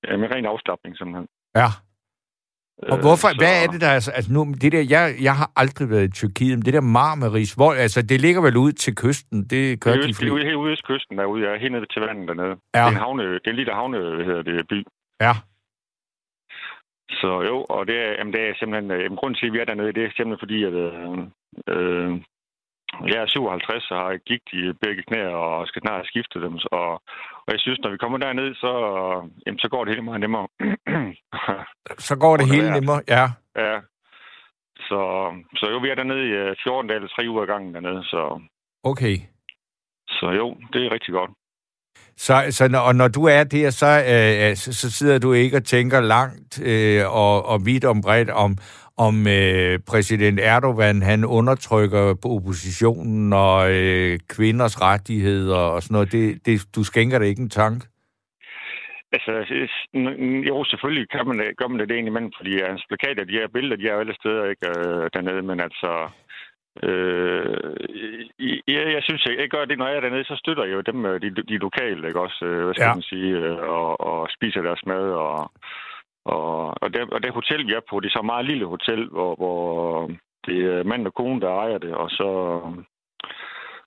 ja, med ren afslappning, simpelthen. Ja. Og Øh, hvorfor, så- hvad er det der, altså, altså nu, det der, jeg, jeg har aldrig været i Tyrkiet, men det der Marmaris, hvor, altså det ligger vel ud til kysten, det Det gør er, de ude, det er helt ude i kysten derude, ja, helt nede til vandet dernede. Ja. Det er en havne, det er en lille havne, hvad hedder det, by. Ja. Så jo, og det er, jamen, det er simpelthen, øh, jamen, grunden til, at vi er dernede, det er simpelthen fordi, at øh, øh, jeg er 57 og har gigt i begge knæ og skal snart skifte dem. Og, og jeg synes, når vi kommer derned, så, jamen, så går det hele meget nemmere. [CLEARS THROAT] Så går det Under hele nemmere, ja. ja. Så, så jo, vi er dernede i øh, 14 dage eller 3 uger ad gangen dernede, så, Okay. så jo, det er rigtig godt. Så, så når, og når du er der, så, øh, øh, så, så sidder du ikke og tænker langt øh, og, og vidt om bredt om, om øh, præsident Erdogan, han undertrykker på oppositionen og øh, kvinders rettigheder og sådan noget. Det, det, du skænker det ikke en tanke? Altså, øh, jo, selvfølgelig kan man, gør man det, egentlig, men fordi hans plakater, de her billeder, de er jo alle steder ikke øh, dernede, men altså... Øh, jeg, jeg synes, jeg, jeg gør det, når jeg er dernede, så støtter jeg jo dem, øh, de, de lokale, ikke også, øh, hvad skal Ja. ja. man sige, øh, og, og spiser deres mad, og, og, og, det, og det hotel, vi er på, det er så et meget lille hotel, hvor, hvor det er mand og kone, der ejer det, og så...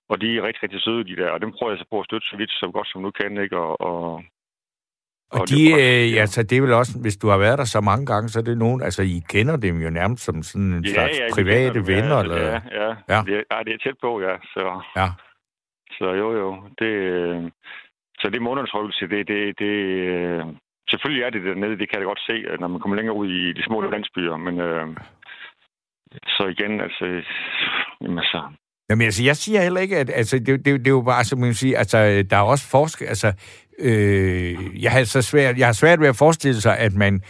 Og de er rigtig, rigtig søde, de der, og dem prøver jeg så på at støtte så vidt, så godt som nu kan, ikke? Og, og, Og, Og de, øh, altså, det er vel også, hvis du har været der så mange gange, så er det nogen, altså, I kender dem jo nærmest som sådan en ja, slags de private dem, venner, ja, eller? Ja, ja. Ja. ja. Det, er, ja, det er tæt på, ja. Så, Ja. så jo, jo. Det, øh, så det undertrykkelse, det, det, det, øh, selvfølgelig er det dernede, det kan jeg godt se, når man kommer længere ud i de små landsbyer, men øh, så igen, altså, jamen, altså, Jamen, altså, jeg siger heller ikke, at altså, det, det, det er jo bare, som man siger, altså, der er også forskel, altså, øh, jeg har så svært, jeg har svært ved at forestille sig, at man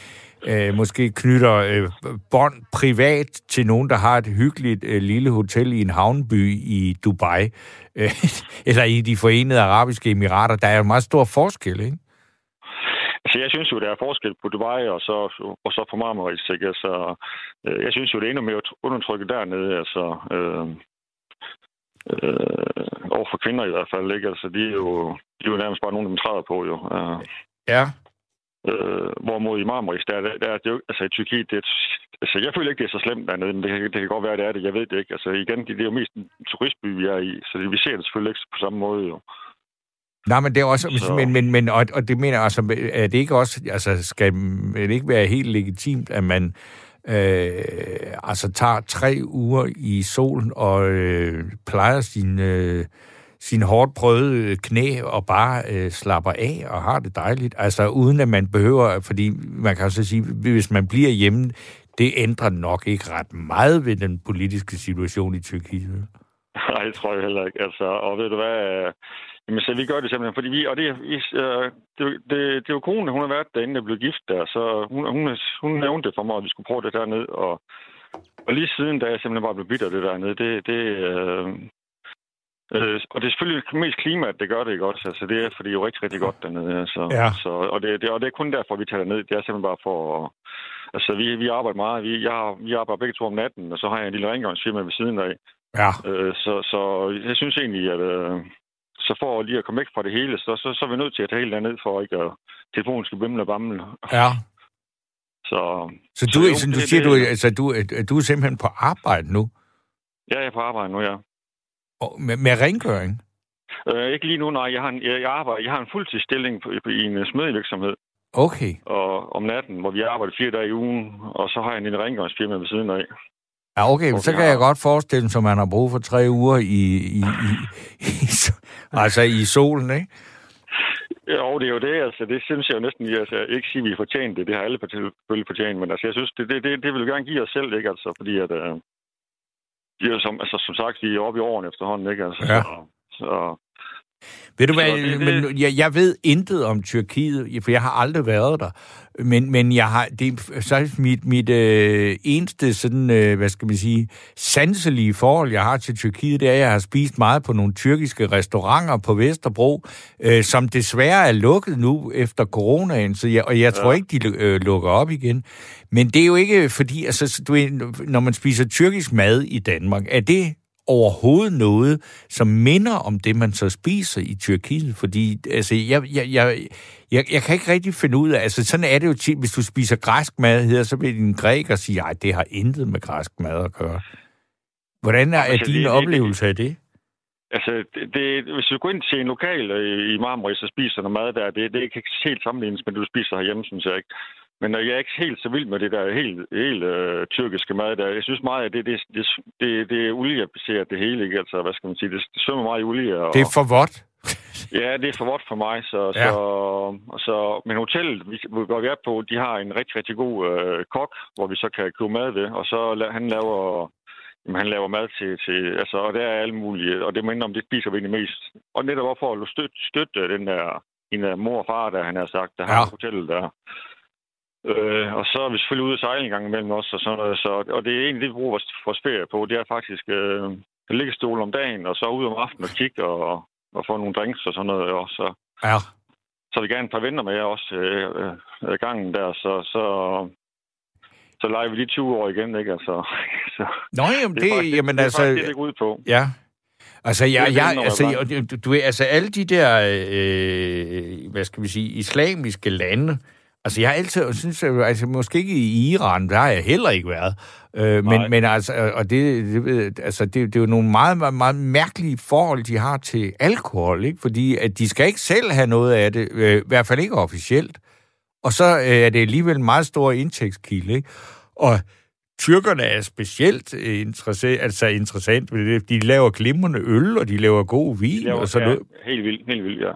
øh, måske knytter øh, bånd privat til nogen, der har et hyggeligt øh, lille hotel i en havneby i Dubai, [LAUGHS] øh, eller i de forenede arabiske emirater. Der er jo en meget stor forskel, ikke? Altså, jeg synes jo, der er forskel på Dubai og så, og så på Marmaris, ikke? Altså, øh, jeg synes jo, det er endnu mere undertrykket dernede, altså, øh, øh, over for kvinder i hvert fald, ikke? Altså, de er jo, de er jo nærmest bare nogen, der træder på, jo. Øh, Ja. øh, hvorimod i Marmaris, der, er det- der er det jo, altså i Tyrkiet, det er, altså, jeg føler ikke, det er så slemt dernede, men det, kan- det kan godt være, det er det, jeg ved det ikke. Altså, igen, det, det er jo mest en turistby, vi er i, så det, vi ser det selvfølgelig ikke på samme måde, jo. Nej, men det er også, Så- men, men, men og, og det mener altså, er det ikke også, altså, skal det ikke være helt legitimt, at man øh, altså tager tre uger i solen og øh, plejer sin, øh, sin hårdt prøvede øh, knæ og bare øh, slapper af og har det dejligt, altså uden at man behøver, fordi man kan så sige, hvis man bliver hjemme, det ændrer nok ikke ret meget ved den politiske situation i Tyrkiet. Nej, det tror jeg heller ikke. Altså, og ved du hvad, øh, jamen, så vi gør det simpelthen, fordi vi, og det, vi, øh, det, det, det er jo konen, hun har været derinde, der blev gift der, så hun, hun, hun nævnte det for mig, at vi skulle prøve det dernede, og, og lige siden, da jeg simpelthen bare blev bidt af det dernede, det, det øh, øh, og det er selvfølgelig mest klimaet, det gør det ikke også. Altså, det er, fordi det er jo rigtig, rigtig godt dernede. Altså. Ja. Så, og, det, det, og det er kun derfor, vi tager derned. Det er simpelthen bare for at... Altså, vi, vi arbejder meget. Vi, jeg, vi arbejder begge to om natten, og så har jeg en lille rengøringsfirma ved siden af. Ja. Øh, så, så jeg synes egentlig, at øh, så for lige at komme væk fra det hele, så, så, så er vi nødt til at tage helt ned for ikke at telefonen skal bimle og bamle. ja. Så, Så du, jo, så du det- siger, det- du, altså, du, du er simpelthen på arbejde nu? jeg er på arbejde nu, ja. Og med, med rengøring? Øh, ikke lige nu, nej. Jeg har en, jeg, jeg arbejder, jeg har en fuldtidsstilling på, på, i en smedevirksomhed Okay. og, om natten, hvor vi arbejder fire dage i ugen, og så har jeg en lille rengøringsfirma ved siden af. Ja, okay, Okay, så kan ja. jeg godt forestille mig, at man har brug for tre uger i, i, i, i, altså i solen, ikke? Jo, det er jo det. Altså, det synes jeg jo næsten, altså, ikke sige, at vi er fortjent det. Det har alle selvfølgelig fortjent, men altså, jeg synes, det, det, det, det vil vi gerne give os selv, ikke? Altså, fordi at, øh, de er som, altså, som sagt, vi er oppe i årene efterhånden, ikke? Altså, Ja. så, så, Ved du hvad, det- men jeg, jeg ved intet om Tyrkiet, for jeg har aldrig været der. Men, men jeg har, det så mit, mit øh, eneste sådan, øh, hvad skal man sige, sanselige forhold, jeg har til Tyrkiet, det er, at jeg har spist meget på nogle tyrkiske restauranter på Vesterbro, øh, som desværre er lukket nu efter coronaen, så jeg, og jeg tror Ja. ikke, de øh, lukker op igen. Men det er jo ikke fordi, altså, du når man spiser tyrkisk mad i Danmark, er det overhovedet noget, som minder om det, man så spiser i Tyrkiet? Fordi altså, jeg, jeg, jeg, jeg, jeg kan ikke rigtig finde ud af, altså sådan er det jo tit, hvis du spiser græsk mad her, så vil en græker sige, at det har intet med græsk mad at gøre. Hvordan er, er Altså, din det- det- oplevelse af det? Altså, det, det, hvis du går ind til en lokal øh, i Marmaris og spiser noget mad der, det, det kan ikke helt sammenlignes med det, du spiser herhjemme, synes jeg ikke. Men jeg er ikke helt så vild med det der helt, helt øh, tyrkiske mad der. Jeg synes meget, at det, det, det, det, det er oliebaseret det hele, ikke? Altså, hvad skal man sige? Det, det svømmer meget i olie. Og, Det er for vådt. [LAUGHS] Ja, det er for vådt for mig. Så, Ja. så, så, men hotellet, vi, hvor vi er på, de har en rigtig, rigtig god øh, kok, hvor vi så kan købe mad ved. Og så la- han laver, jamen, han laver mad til, til altså, og der er alle mulige, og det minder om, det spiser vi egentlig mest. Og netop for at støtte, støtte den der, en der mor og far, der han har sagt, der Ja. har hotellet der. Øh, og så er vi selvfølgelig ude at sejle en gang imellem også, og, sådan noget, så, og det er egentlig det, vi bruger vores, vores ferie på. Det er faktisk øh, liggestol om dagen, og så ud om aftenen og kigge og, og få nogle drinks og sådan noget. Og så, Ja. så jeg gerne et par venner med jer også øh, øh, gangen der, så, så, så leger vi lige 20 år igen, ikke? Altså, [LAUGHS] så, Nå, jamen, det, det, faktisk, jamen, det, er altså, det, det ud på. Ja. Altså, jeg, Det jeg, det, altså, du, du altså, alle de der, øh, hvad skal vi sige, islamiske lande, altså, jeg har altid, synes, altså, måske ikke i Iran, der har jeg heller ikke været, øh, men, Nej. men altså, og det, det, altså, det, det er jo nogle meget, meget, meget mærkelige forhold, de har til alkohol, ikke? Fordi at de skal ikke selv have noget af det, øh, i hvert fald ikke officielt. Og så øh, er det alligevel en meget stor indtægtskilde, ikke? Og tyrkerne er specielt øh, interessant, altså interessant ved det. De laver glimrende øl, og de laver god vin Det er og sådan ja, noget. helt vildt, helt vildt, ja.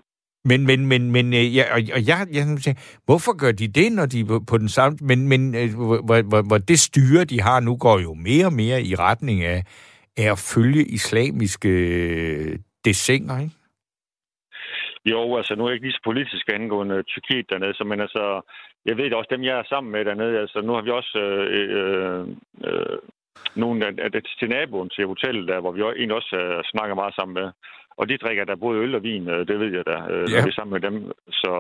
Men, men, men, men øh, ja, og, og jeg, jeg tænker, hvorfor gør de det, når de er på, den samme... Men, men øh, hvor, hvor, hvor- det styre, de har nu, går jo mere og mere i retning af, af at følge islamiske øh, desinger, ikke? Jo, altså nu er jeg ikke lige så politisk angående Tyrkiet dernede, så, men altså, jeg ved det også, dem jeg er sammen med dernede, altså nu har vi også øh, øh, øh, nogle af, af det, til naboen til hotellet der, hvor vi også, egentlig også øh, snakker meget sammen med. Og de drikker der både øl og vin, øh, det ved jeg da, øh, Ja. når vi er sammen med dem. Så,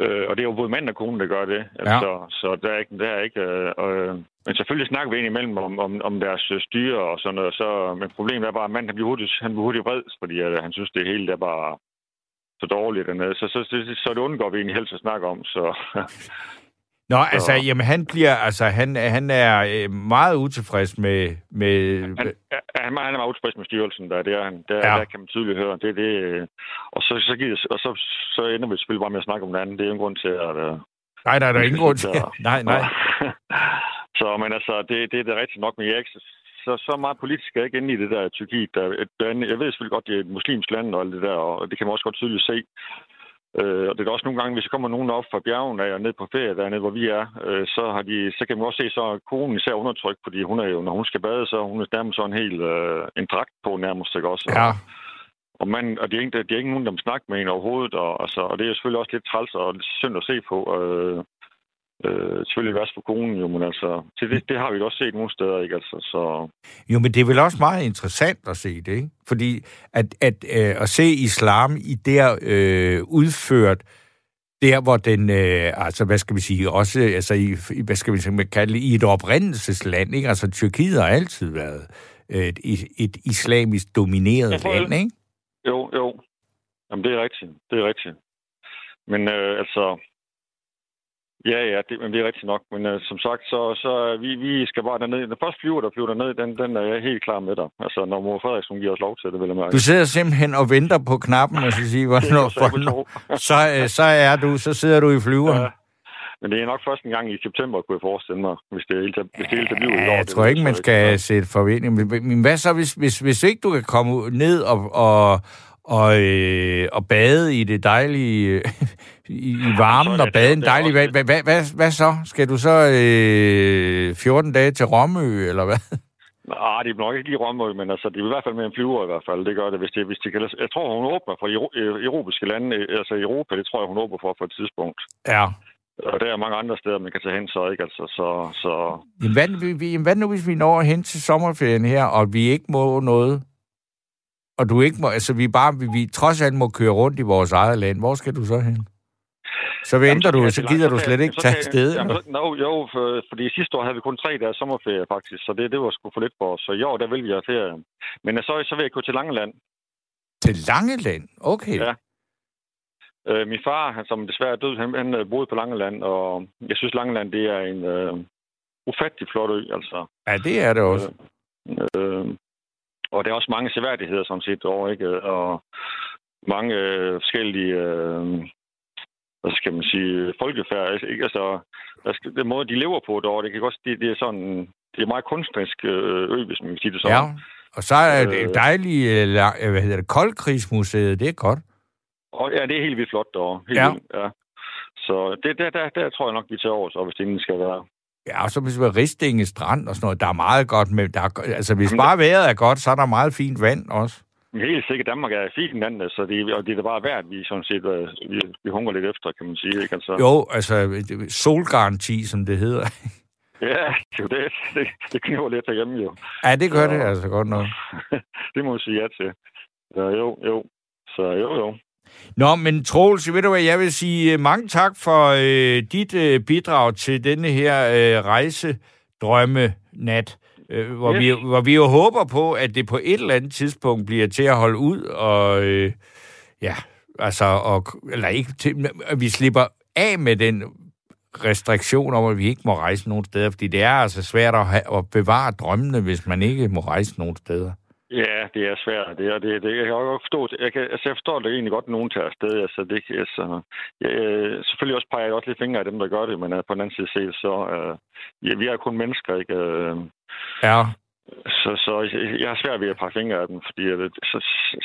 øh, og det er jo både mand og kone, der gør det. Altså, Så der er ikke... Der er ikke øh, øh, men selvfølgelig snakker vi indimellem om, om, om deres øh, styre og sådan noget. Så, men problemet er bare, at manden han bliver hurtigt, han bliver hurtigt vred, fordi øh, han synes, det hele er bare så dårligt dernede. Så, så, så, så det undgår vi egentlig helst at snakke om. Så, [LAUGHS] Nå, altså, jamen, han bliver, altså, han, han er øh, meget utilfreds med, med han, han, han er meget utilfreds med styrelsen, der, det er han. Der, Ja. der kan man tydeligt høre. Det, er det, øh, og så, så, giver, og så, så ender vi selvfølgelig bare med at snakke om det andet. Det er jo en grund til, at... Øh, nej, der er der ingen grund til. [LAUGHS] [LAUGHS] Nej, nej. [LAUGHS] så, men altså, det, det er det rigtigt nok, men jeg er ikke så, så meget politisk er jeg ikke inde i det der Tyrkiet. Der, der, jeg ved selvfølgelig godt, det er et muslimsk land og alt det der, og det kan man også godt tydeligt se. Øh, og det er også nogle gange, hvis der kommer nogen op fra bjergene af og ned på ferie dernede, hvor vi er, øh, så, har de, så kan man også se, så er konen især undertrykt, fordi hun er jo, når hun skal bade, så er hun nærmest sådan en helt øh, en dragt på nærmest, ikke også? Ja, Og, man, og det er, ikke, det er ikke nogen, der må snakke med hende overhovedet, og, altså, og det er selvfølgelig også lidt træls og lidt synd at se på. Øh, øh, selvfølgelig værst for konen jo, men altså, til det, det har vi da også set nogle steder, ikke? Altså, så, Jo, men det er vel også meget interessant at se det, ikke? Fordi at, at, øh, at se islam i der øh, udført, der hvor den, øh, altså hvad skal vi sige, også altså i, hvad skal vi sige, kalde i et oprindelsesland, ikke? Altså Tyrkiet har altid været øh, et, et islamisk domineret tror, land, ikke? jo, jo. Jamen, det er rigtigt. Det er rigtigt. Men øh, altså, ja, ja, det, men det er rigtigt nok. Men øh, som sagt, så, så øh, vi, vi skal bare derned. Den første flyver, der flyver derned, den, den er jeg helt klar med dig. Altså, når mor Frederiksen giver os lov til det, vil jeg mærke. Du sidder simpelthen og venter på knappen, og så siger, hvornår, så hvornår, så, øh, så er du, så sidder du i flyveren. Ja. Men det er nok først en gang i september, kunne jeg forestille mig, hvis det hele, hvis det hele bliver i Ja, år. jeg tror ikke, man skal sætte forventning. Men, men hvad så, hvis, hvis, hvis ikke du kan komme ned og, og, og, øh, og bade i det dejlige, [LAUGHS] i, i varmen er og bade en dejlig vand. Hvad, hvad, hvad, hvad så? Skal du så øh, 14 dage til Romø, eller hvad? Nej, det er nok ikke lige Romø, men altså, det er i hvert fald med en flyver i hvert fald. Det gør det, hvis det, hvis det kan Jeg tror, hun åbner for euro, øh, europæiske lande, øh, altså Europa, det tror jeg, hun åbner for på et tidspunkt. Ja. Og der er mange andre steder, man kan tage hen, så ikke altså, så, så Jamen hvad, hvad nu, hvis vi når hen til sommerferien her, og vi ikke må noget? Og du ikke må, altså vi bare, vi, vi trods alt må køre rundt i vores eget land. Hvor skal du så hen? Så venter du, så gider du slet ikke tage afsted. Jamen, så- no, jo, for, fordi sidste år havde vi kun tre dages sommerferie, faktisk, så det, det var sgu for lidt for os. Så i år, der vil vi have ferie. Men øh, så, så vil jeg gå til Langeland. Til Langeland? Okay. Ja. Øh, min far, han, som desværre er død, han, han øh, boede på Langeland, og jeg synes, Langeland, det er en øh, ufattelig flot ø, altså. Ja, det er det også. Øh, og der er også mange seværdigheder, som set over, ikke? Og mange øh, forskellige, øh, hvad skal man sige, folkefærd, ikke? Altså, der skal, den måde, de lever på derovre, det kan godt, det, det er sådan, det er meget kunstnerisk øh, ø, hvis man kan sige det sådan. Ja. Og så er det Øh. dejlige, øh, øh, hvad hedder det, Koldkrigsmuseet, det er godt. Og ja, det er helt vildt flot derovre. Helt Ja. Vildt, ja. Så det, der, der, der tror jeg nok, vi tager over, så hvis det skal være. Ja, og så hvis vi er Ristinge Strand og sådan noget, der er meget godt med, der er, altså hvis bare vejret er godt, så er der meget fint vand også. Helt sikkert, Danmark er et fint land, så det, og det er da bare værd, at vi sådan set øh, vi, vi hungrer lidt efter, kan man sige. Ikke? Altså, Jo, altså solgaranti, som det hedder. [LAUGHS] Ja, det, jo det, det, det kniver lidt derhjemme jo. Ja, det gør Så- det altså godt nok. [LAUGHS] det må vi sige ja til. Så jo, jo. Så jo, jo. Nå, men Troels, ved du hvad, jeg vil sige øh, mange tak for øh, dit øh, bidrag til denne her øh, rejsedrømme-nat, øh, hvor, Yes. vi, hvor vi jo håber på, at det på et eller andet tidspunkt bliver til at holde ud, og øh, ja, altså, og, eller ikke, til, at vi slipper af med den restriktion om, at vi ikke må rejse nogen steder, fordi det er altså svært at, have, at bevare drømmene, hvis man ikke må rejse nogen steder. Ja, det er svært. Det er, det, det, jeg kan godt forstå, jeg, kan, altså, jeg forstår det egentlig godt, at nogen tager afsted. Altså, det, altså, jeg, øh, selvfølgelig også peger jeg også lidt fingre af dem, der gør det, men øh, på den anden side set, så øh, ja, vi er kun mennesker, ikke? Øh, Ja, så, så jeg, jeg har svært ved at pege fingre af dem, fordi øh, så,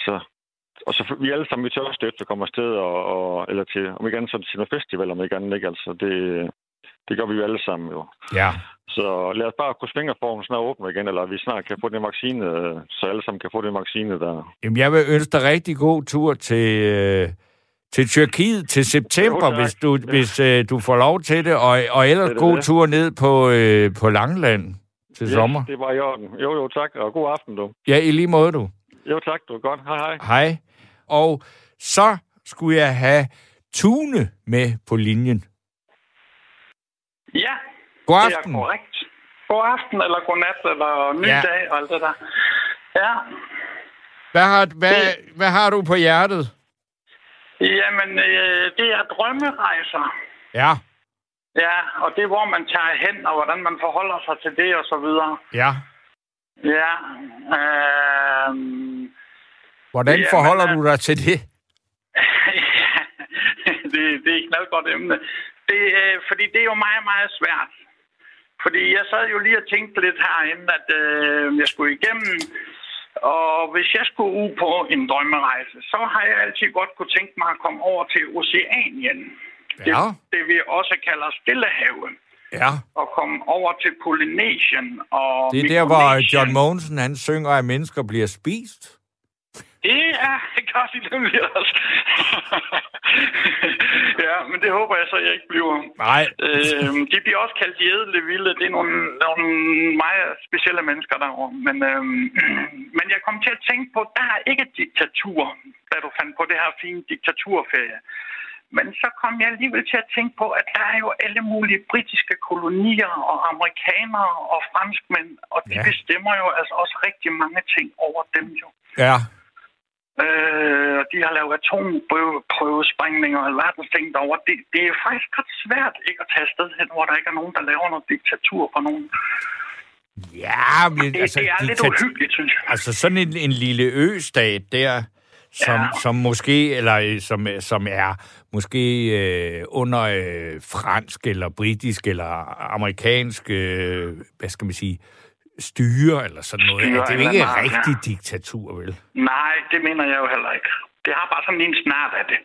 så, og så vi alle sammen, vi tør også efter at komme afsted, og, og, eller til, om ikke andet, så til noget festival, om ikke andet, ikke? Altså, det, det gør vi jo alle sammen jo. ja. Så lad os bare at hun snart åbner igen, eller vi snart kan få den vaccine, så alle sammen kan få den vaccine der. Jamen, jeg vil ønske dig rigtig god tur til, øh, til Tyrkiet til september, Jo, hvis, du, hvis øh, du får lov til det, og, og ellers Det god det. tur ned på, øh, på Langland til sommer. det var i orden. Jo, jo, tak, og god aften, du. Ja, i lige måde, du. Jo, tak, du. Godt. Hej, hej. Hej. Og så skulle jeg have Tune med på linjen. Ja, God det er aften. korrekt. God aften, eller god nat, eller ny Ja. dag, og alt det der. Ja, Hvad har, hvad, hvad har du på hjertet? jamen, øh, det er drømmerejser. Ja, Ja, og det er, hvor man tager hen, og hvordan man forholder sig til det, og så videre. ja. Ja, øh, Hvordan Jamen, forholder øh, du dig til det? [LAUGHS] det, det er et knaldgodt emne. Det, øh, fordi det er jo meget, meget svært. Fordi jeg sad jo lige og tænkte lidt herinde, at øh, jeg skulle igennem. Og hvis jeg skulle ud på en drømmerejse, så har jeg altid godt kunne tænke mig at komme over til Oceanien. Ja. Det, det vi også kalder Stillehavet. Ja, Og komme over til Polynesien og det er der, hvor. John Mogensen, han synger, at mennesker bliver spist. Det er [LAUGHS] godt i nemlig også. [LAUGHS] det håber jeg så, jeg ikke bliver. Nej. Øh, de bliver også kaldt de ædle vilde. Det er nogle, nogle meget specielle mennesker derovre. Men, øh, [CLEARS THROAT] men jeg kom til at tænke på, der er ikke diktatur, da du fandt på det her fine diktaturferie. Men så kom jeg alligevel til at tænke på, at der er jo alle mulige britiske kolonier og amerikanere og franskmænd, og de ja. bestemmer jo altså også rigtig mange ting over dem jo. Ja, Øh, og de har lavet atomprøvesprængninger og alverdens ting derovre. Det, det er faktisk ret svært ikke at tage afsted hen, hvor der ikke er nogen, der laver noget diktatur for nogen. ja men Det, altså, det er lidt diktat- uhyggeligt, synes jeg. Altså sådan en, en lille østat der, som, ja. Som måske, eller øh, som, som er måske øh, under øh, fransk eller britisk eller amerikansk, øh, hvad skal man sige, styre eller sådan noget. Styre det er jo ikke noget, rigtig ja. diktatur, vel? Nej, det mener jeg jo heller ikke. Det har bare sådan en snart af det.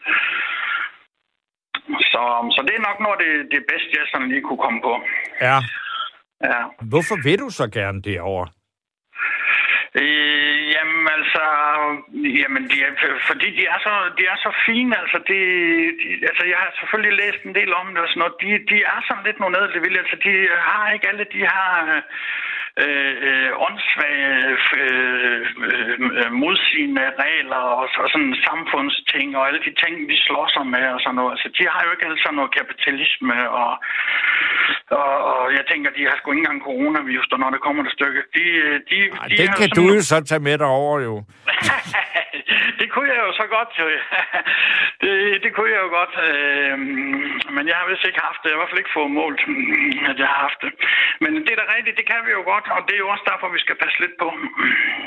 Så, så det er nok noget af det, det bedste, jeg sådan lige kunne komme på. Ja. Ja. Hvorfor vil du så gerne derovre? Øh, jamen altså, jamen de er, fordi de er så, de er så fine, altså, de, de, altså jeg har selvfølgelig læst en del om det og sådan noget, de, de er sådan lidt nogle ædle altså de har ikke alle de her øh, øh, åndssvage øh, øh, modsigende regler og, og sådan samfundsting og alle de ting, slår sig med og sådan noget. Altså, de har jo ikke alle sådan noget kapitalisme og, og, og jeg tænker, de har sgu ikke engang coronavirus, når det kommer et stykke. De, de, Ej, de har kan sådan- du jo så tage med derover jo. [LAUGHS] det kunne jeg jo så godt, jo. [LAUGHS] det, det kunne jeg jo godt. Øh, men jeg har vist ikke haft det. Jeg har i hvert fald ikke fået målt, at jeg har haft det. Men det er da rigtigt, det kan vi jo godt, og det er jo også derfor, vi skal passe lidt på.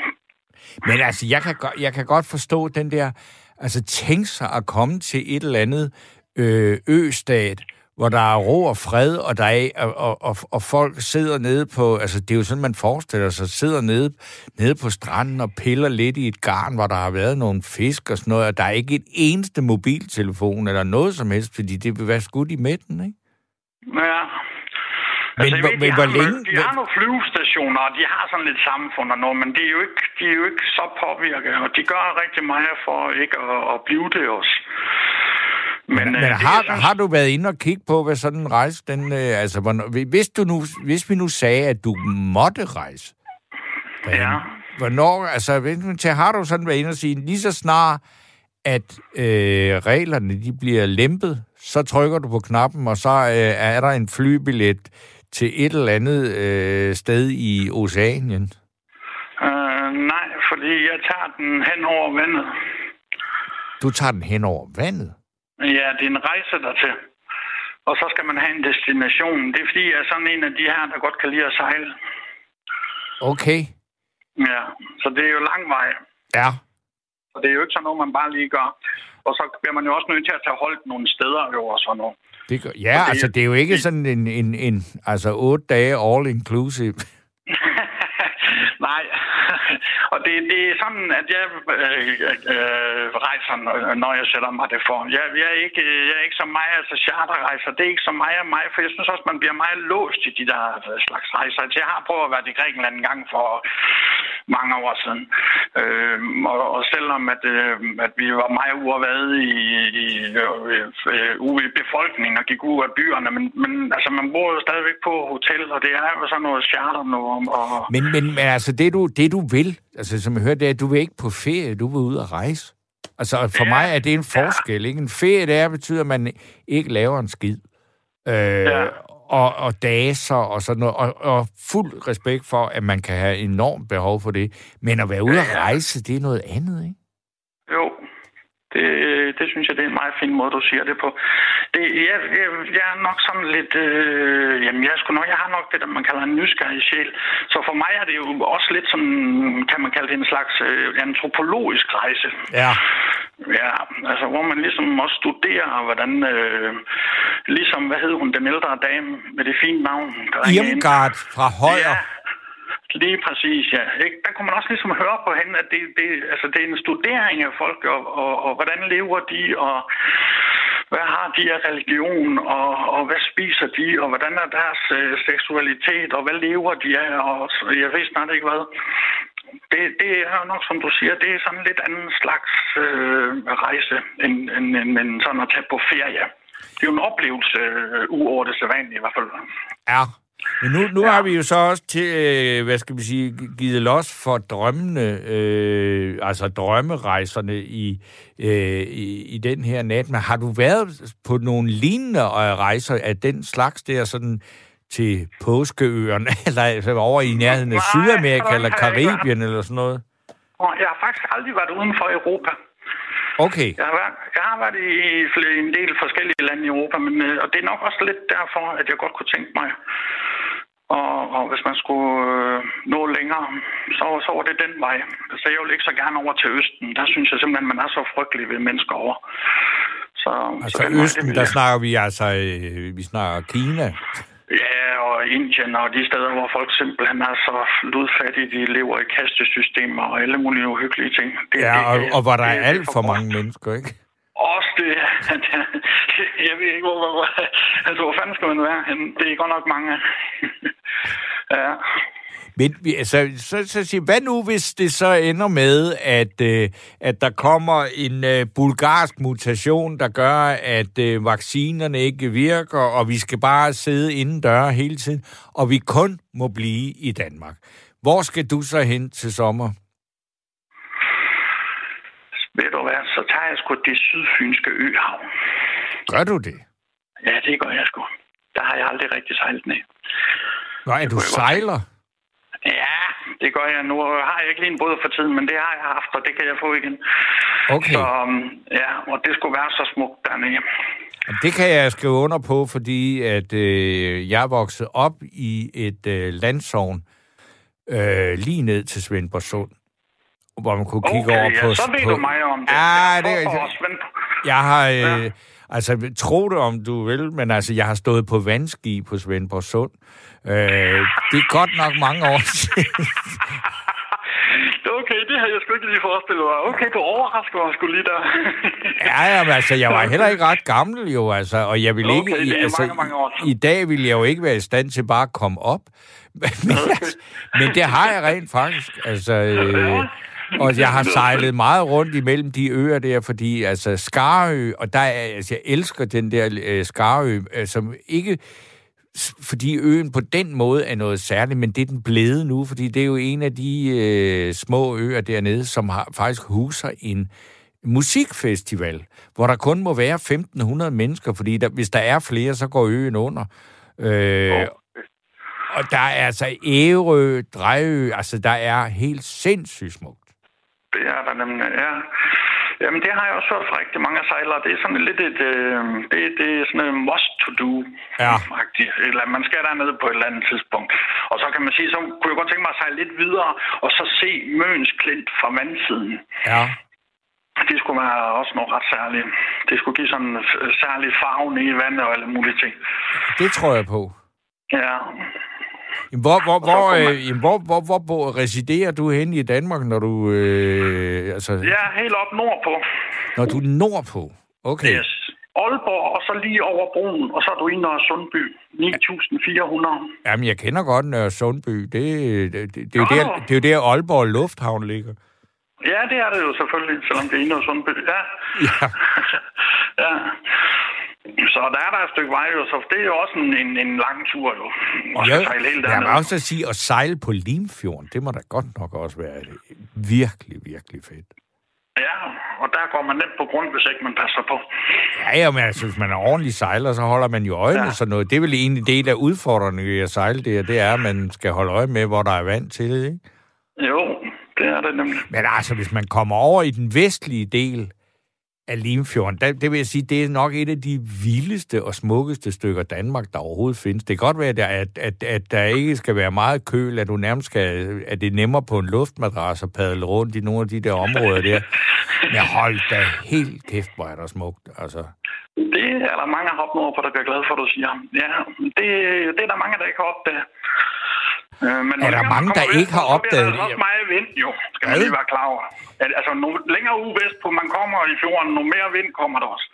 [CLEARS THROAT] Men altså, jeg kan, godt- jeg kan godt forstå den der... Altså, tænk sig at komme til et eller andet øh, østat, hvor der er ro og fred, og, der er, og, og, og, og folk sidder nede på... Altså, det er jo sådan, man forestiller sig, sidder nede, nede på stranden og piller lidt i et garn, hvor der har været nogle fisk og sådan noget, og der er ikke et eneste mobiltelefon eller noget som helst, fordi det vil være skudt i midten, ikke? Ja. Men altså, hvor- ved, men de, hvor har, længe- de har nogle flyvestationer, og de har sådan lidt samfund og noget, men de er jo ikke, de er jo ikke så påvirket, og de gør rigtig meget for ikke at, at blive det også. Men, øh, men har, synes- har du været inde og kigge på, hvad sådan en rejse, den, øh, altså, hvornår, hvis, du nu, hvis vi nu sagde, at du måtte rejse, derhen, Ja. hvornår, altså, hvis har du sådan været inde og sige, lige så snart, at øh, reglerne de bliver lempet, så trykker du på knappen, og så øh, er der en flybillet til et eller andet øh, sted i Oceanien. Øh, nej, fordi jeg tager den hen over vandet. Du tager den hen over vandet. Ja, det er en rejse dertil. Og så skal man have en destination. Det er fordi, jeg er sådan en af de her, der godt kan lide at sejle. Okay. Ja, så det er jo lang vej. Ja. Og det er jo ikke sådan noget, man bare lige gør. Og så bliver man jo også nødt til at tage holdt nogle steder jo og sådan noget. Det gør, ja, det- altså, det er jo ikke sådan en, en, en altså, otte dage all inclusive. [LAUGHS] Nej, og det, det er sådan, at jeg øh, øh, rejser, når- jeg sætter mig det for. Jeg, jeg, er ikke, jeg er ikke så meget altså charterrejser. Det er ikke så meget af mig, for jeg synes også, man bliver meget låst i de der slags rejser. Altså, jeg har prøvet at være i Grækenland en gang for mange år siden. Øh, og, og selvom at, øh, at vi var meget uafvade i, i, øh, ude i befolkningen og gik ud af byerne, men, men altså, man bor jo stadigvæk på hotel, og det er jo sådan noget charter nu. Og, Men, men, men altså, det du, det du vil, altså som jeg hørte, det er, at du vil ikke på ferie, du vil ud og rejse. Altså, for Ja, mig er det en forskel, ikke? En ferie, det er, betyder, at man ikke laver en skid. Øh, Ja. Og, og daser og sådan noget, og, og fuld respekt for, at man kan have enormt behov for det. Men at være ude at rejse, det er noget andet, ikke? Jo, det, det synes jeg, det er en meget fin måde, du siger det på. Det, jeg, jeg, jeg er nok sådan lidt... Øh, jamen, jeg, sgu nok, jeg har nok det, der man kalder en nysgerrig sjæl. Så for mig er det jo også lidt sådan, kan man kalde det en slags øh, antropologisk rejse. Ja. Ja, altså hvor man ligesom også studerer, hvordan... Øh, ligesom, hvad hed hun, den ældre dame med det fine navn? der? Irmgard fra Højer. Ja, lige præcis, ja. Ikke? Der kunne man også ligesom høre på hende, at det, det, altså, det er en studering af folk, og, og, og hvordan lever de, og hvad har de af religion, og, og hvad spiser de, og hvordan er deres øh, seksualitet, og hvad lever de af, og jeg ved snart ikke hvad. Det, det er nok, som du siger, det er sådan lidt anden slags øh, rejse, end, end, end, end sådan at tage på ferie. Det er jo en oplevelse, øh, uover det sædvanlige i hvert fald. Ja. Men nu, nu ja. har vi jo så også til, øh, hvad skal vi sige, givet los for drømmene, øh, altså drømmerejserne i, øh, i, i den her nat. Men har du været på nogle lignende rejser af den slags der, sådan til påskeøerne, [LAUGHS] eller altså over i nærheden af Sydamerika, eller Karibien, eller sådan noget? Og jeg har faktisk aldrig været uden for Europa. Okay. Jeg har været, jeg har været i flere- en del forskellige lande i Europa, men, øh, og det er nok også lidt derfor, at jeg godt kunne tænke mig. Og, og hvis man skulle øh, nå længere, så, så var det den vej. Så jeg vil ikke så gerne over til Østen. Der synes jeg simpelthen, man er så frygtelig ved mennesker over. Så, Altså så vej, Østen, vil der snakker vi altså, øh, vi snakker Kina. Ja, og Indien og de steder, hvor folk simpelthen er så ludfattige, de lever i kastesystemer og alle mulige uhyggelige ting. Det, ja, og, og hvor der er alt for mange mennesker, ikke? Også det, [LAUGHS] jeg ved ikke, hvor, hvor, altså, hvor fanden skal man være Det er godt nok mange. [LAUGHS] ja. Men altså, så, så siger, hvad nu, hvis det så ender med, at, øh, at der kommer en øh, bulgarsk mutation, der gør, at øh, vaccinerne ikke virker, og vi skal bare sidde inden døre hele tiden, og vi kun må blive i Danmark. Hvor skal du så hen til sommer? Ved du hvad, så tager jeg sgu det sydfynske øhavn. Gør du det? Ja, det gør jeg sgu. Der har jeg aldrig rigtig sejlet ned. Nej, du sejler? Godt. Ja, det gør jeg. Nu har jeg ikke lige en båd for tiden, men det har jeg haft, og det kan jeg få igen. Okay. Så, um, ja, og det skulle være så smukt dernede. Det kan jeg skrive under på, fordi at øh, jeg vokset op i et øh, landsovn øh, lige ned til Svendborg Sund, hvor man kunne kigge okay, over ja, på... så ved på, du mig om det. Ja, det er... Jeg har... Øh, ja. Altså, tro det om du vil, men altså, jeg har stået på vandski på Svendborg Sund. Øh, det er godt nok mange år [LAUGHS] siden. [LAUGHS] Okay, det har jeg sgu ikke lige forestillet mig. Okay, du overrasker mig sgu lige der. [LAUGHS] ja, jamen, altså, jeg var heller ikke ret gammel jo, altså, og jeg ville okay, ikke... Det er altså, mange, mange år i, I dag ville jeg jo ikke være i stand til bare at komme op. men, okay. altså, men det har jeg rent faktisk. Altså, øh, og jeg har sejlet meget rundt imellem de øer der, fordi altså Skarø, og der er, altså, jeg elsker den der øh, Skarø, øh, som ikke fordi øen på den måde er noget særligt, men det er den blevet nu, fordi det er jo en af de øh, små øer dernede, som har faktisk huser en musikfestival, hvor der kun må være 1.500 mennesker, fordi der, hvis der er flere, så går øen under. Øh, og der er altså Ærø, Drejø, altså der er helt sindssygt smukt. Det er der nemlig, ja. Jamen, det har jeg også hørt fra rigtig mange sejlere. Det er sådan lidt et, øh, det, det er sådan en must to do. Ja. Eller man skal derned på et eller andet tidspunkt. Og så kan man sige, så kunne jeg godt tænke mig at sejle lidt videre, og så se Møns Klint fra vandsiden. Ja. Det skulle være også noget ret særligt. Det skulle give sådan en særlig farve i vandet og alle mulige ting. Det tror jeg på. Ja. Hvor, hvor, hvor, øh, hvor, hvor, hvor, hvor residerer du hen i Danmark, når du... Øh, altså... Ja, helt op nordpå. Når du er nordpå? Okay. Yes. Aalborg, og så lige over broen, og så er du i Nørre Sundby, 9.400. Jamen, jeg kender godt Nørre Sundby. Det, det, det, det, er jo der, det er jo der, Aalborg Lufthavn ligger. Ja, det er det jo selvfølgelig, selvom det er i Nørre Sundby. Ja. Ja. [LAUGHS] ja. Så der er der et stykke vej, så det er jo også en, en, en lang tur, jo. Og ja, sejle helt jeg må også sige, at sejle på Limfjorden, det må da godt nok også være virkelig, virkelig fedt. Ja, og der går man nemt på grund, hvis ikke man passer på. Ja, ja, men altså, hvis man er ordentlig sejler, så holder man jo øjnene ja. så noget. Det er vel egentlig del af udfordringen i at sejle det, det er, at man skal holde øje med, hvor der er vand til, ikke? Jo, det er det nemlig. Men altså, hvis man kommer over i den vestlige del, af Limfjorden, der, det vil jeg sige, det er nok et af de vildeste og smukkeste stykker Danmark, der overhovedet findes. Det kan godt være, at, at, at, der ikke skal være meget køl, at du nærmest skal, at det er nemmere på en luftmadras at padle rundt i nogle af de der områder der. Men hold da helt kæft, hvor er der smukt, altså. Det er der mange hoppe på, der bliver glade for, du siger. Ja, det, det er der mange, der ikke har opdaget. Øh, men er der mange, der ikke har opdaget det? Der er også meget vind, jo, skal man lige være klar over. Altså, nu længere ude på man kommer i fjorden, nu mere vind kommer der også.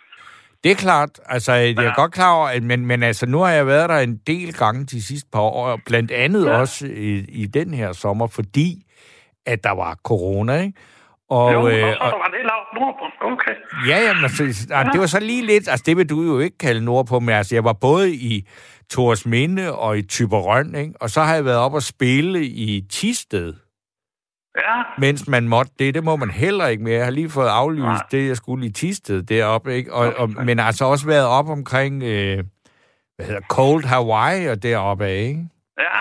Det er klart. Altså, jeg er ja. godt klar over, at, men, men altså, nu har jeg været der en del gange de sidste par år, blandt andet ja. også i, i den her sommer, fordi at der var corona, ikke? Og, jo, øh, og var det lavt nordpå. Okay. Ja, jamen, altså, ja. det var så lige lidt, altså det vil du jo ikke kalde nordpå, men altså jeg var både i Tors Minde og i Tyberøn, ikke? og så har jeg været op og spille i Tisted. Ja. Mens man måtte det, det må man heller ikke mere. Jeg har lige fået aflyst Nej. det, jeg skulle i Tisted deroppe, ikke? Og, og, men altså også været op omkring, øh, hvad hedder, Cold Hawaii og deroppe af, ikke? Ja.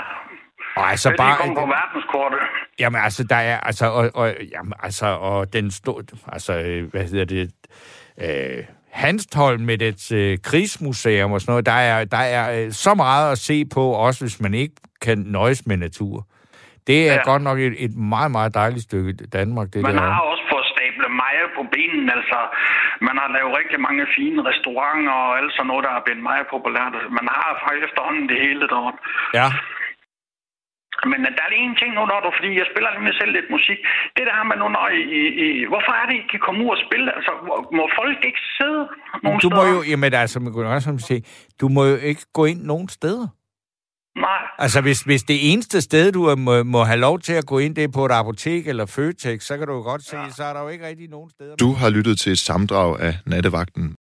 Og altså bare... Det på verdenskortet. Jamen altså, der er, altså, og, og, jamen, altså, og den stod, altså, øh, hvad hedder det, øh, Hanstholm med et øh, krigsmuseum og sådan noget, der er, der er øh, så meget at se på, også hvis man ikke kan nøjes med natur. Det er ja. godt nok et, et meget, meget dejligt stykke Danmark, det man der. Man har også fået stablet meget på benen. Altså, man har lavet rigtig mange fine restauranter og alt sådan noget, der er blevet meget populært. Man har faktisk efterhånden det hele deroppe. Ja. Men der er en ting nu, når du, fordi jeg spiller nemlig selv lidt musik. Det der med nu, når I, I, I, hvorfor er det, I kan komme ud og spille? Altså, må folk ikke sidde nogen Du må steder? jo, jamen altså, man kunne også sige, du må jo ikke gå ind nogen steder. Nej. Altså, hvis, hvis det eneste sted, du må, må have lov til at gå ind, det er på et apotek eller Føtex, så kan du jo godt se, ja. så er der jo ikke rigtig nogen steder. Du har lyttet til et samdrag af Nattevagten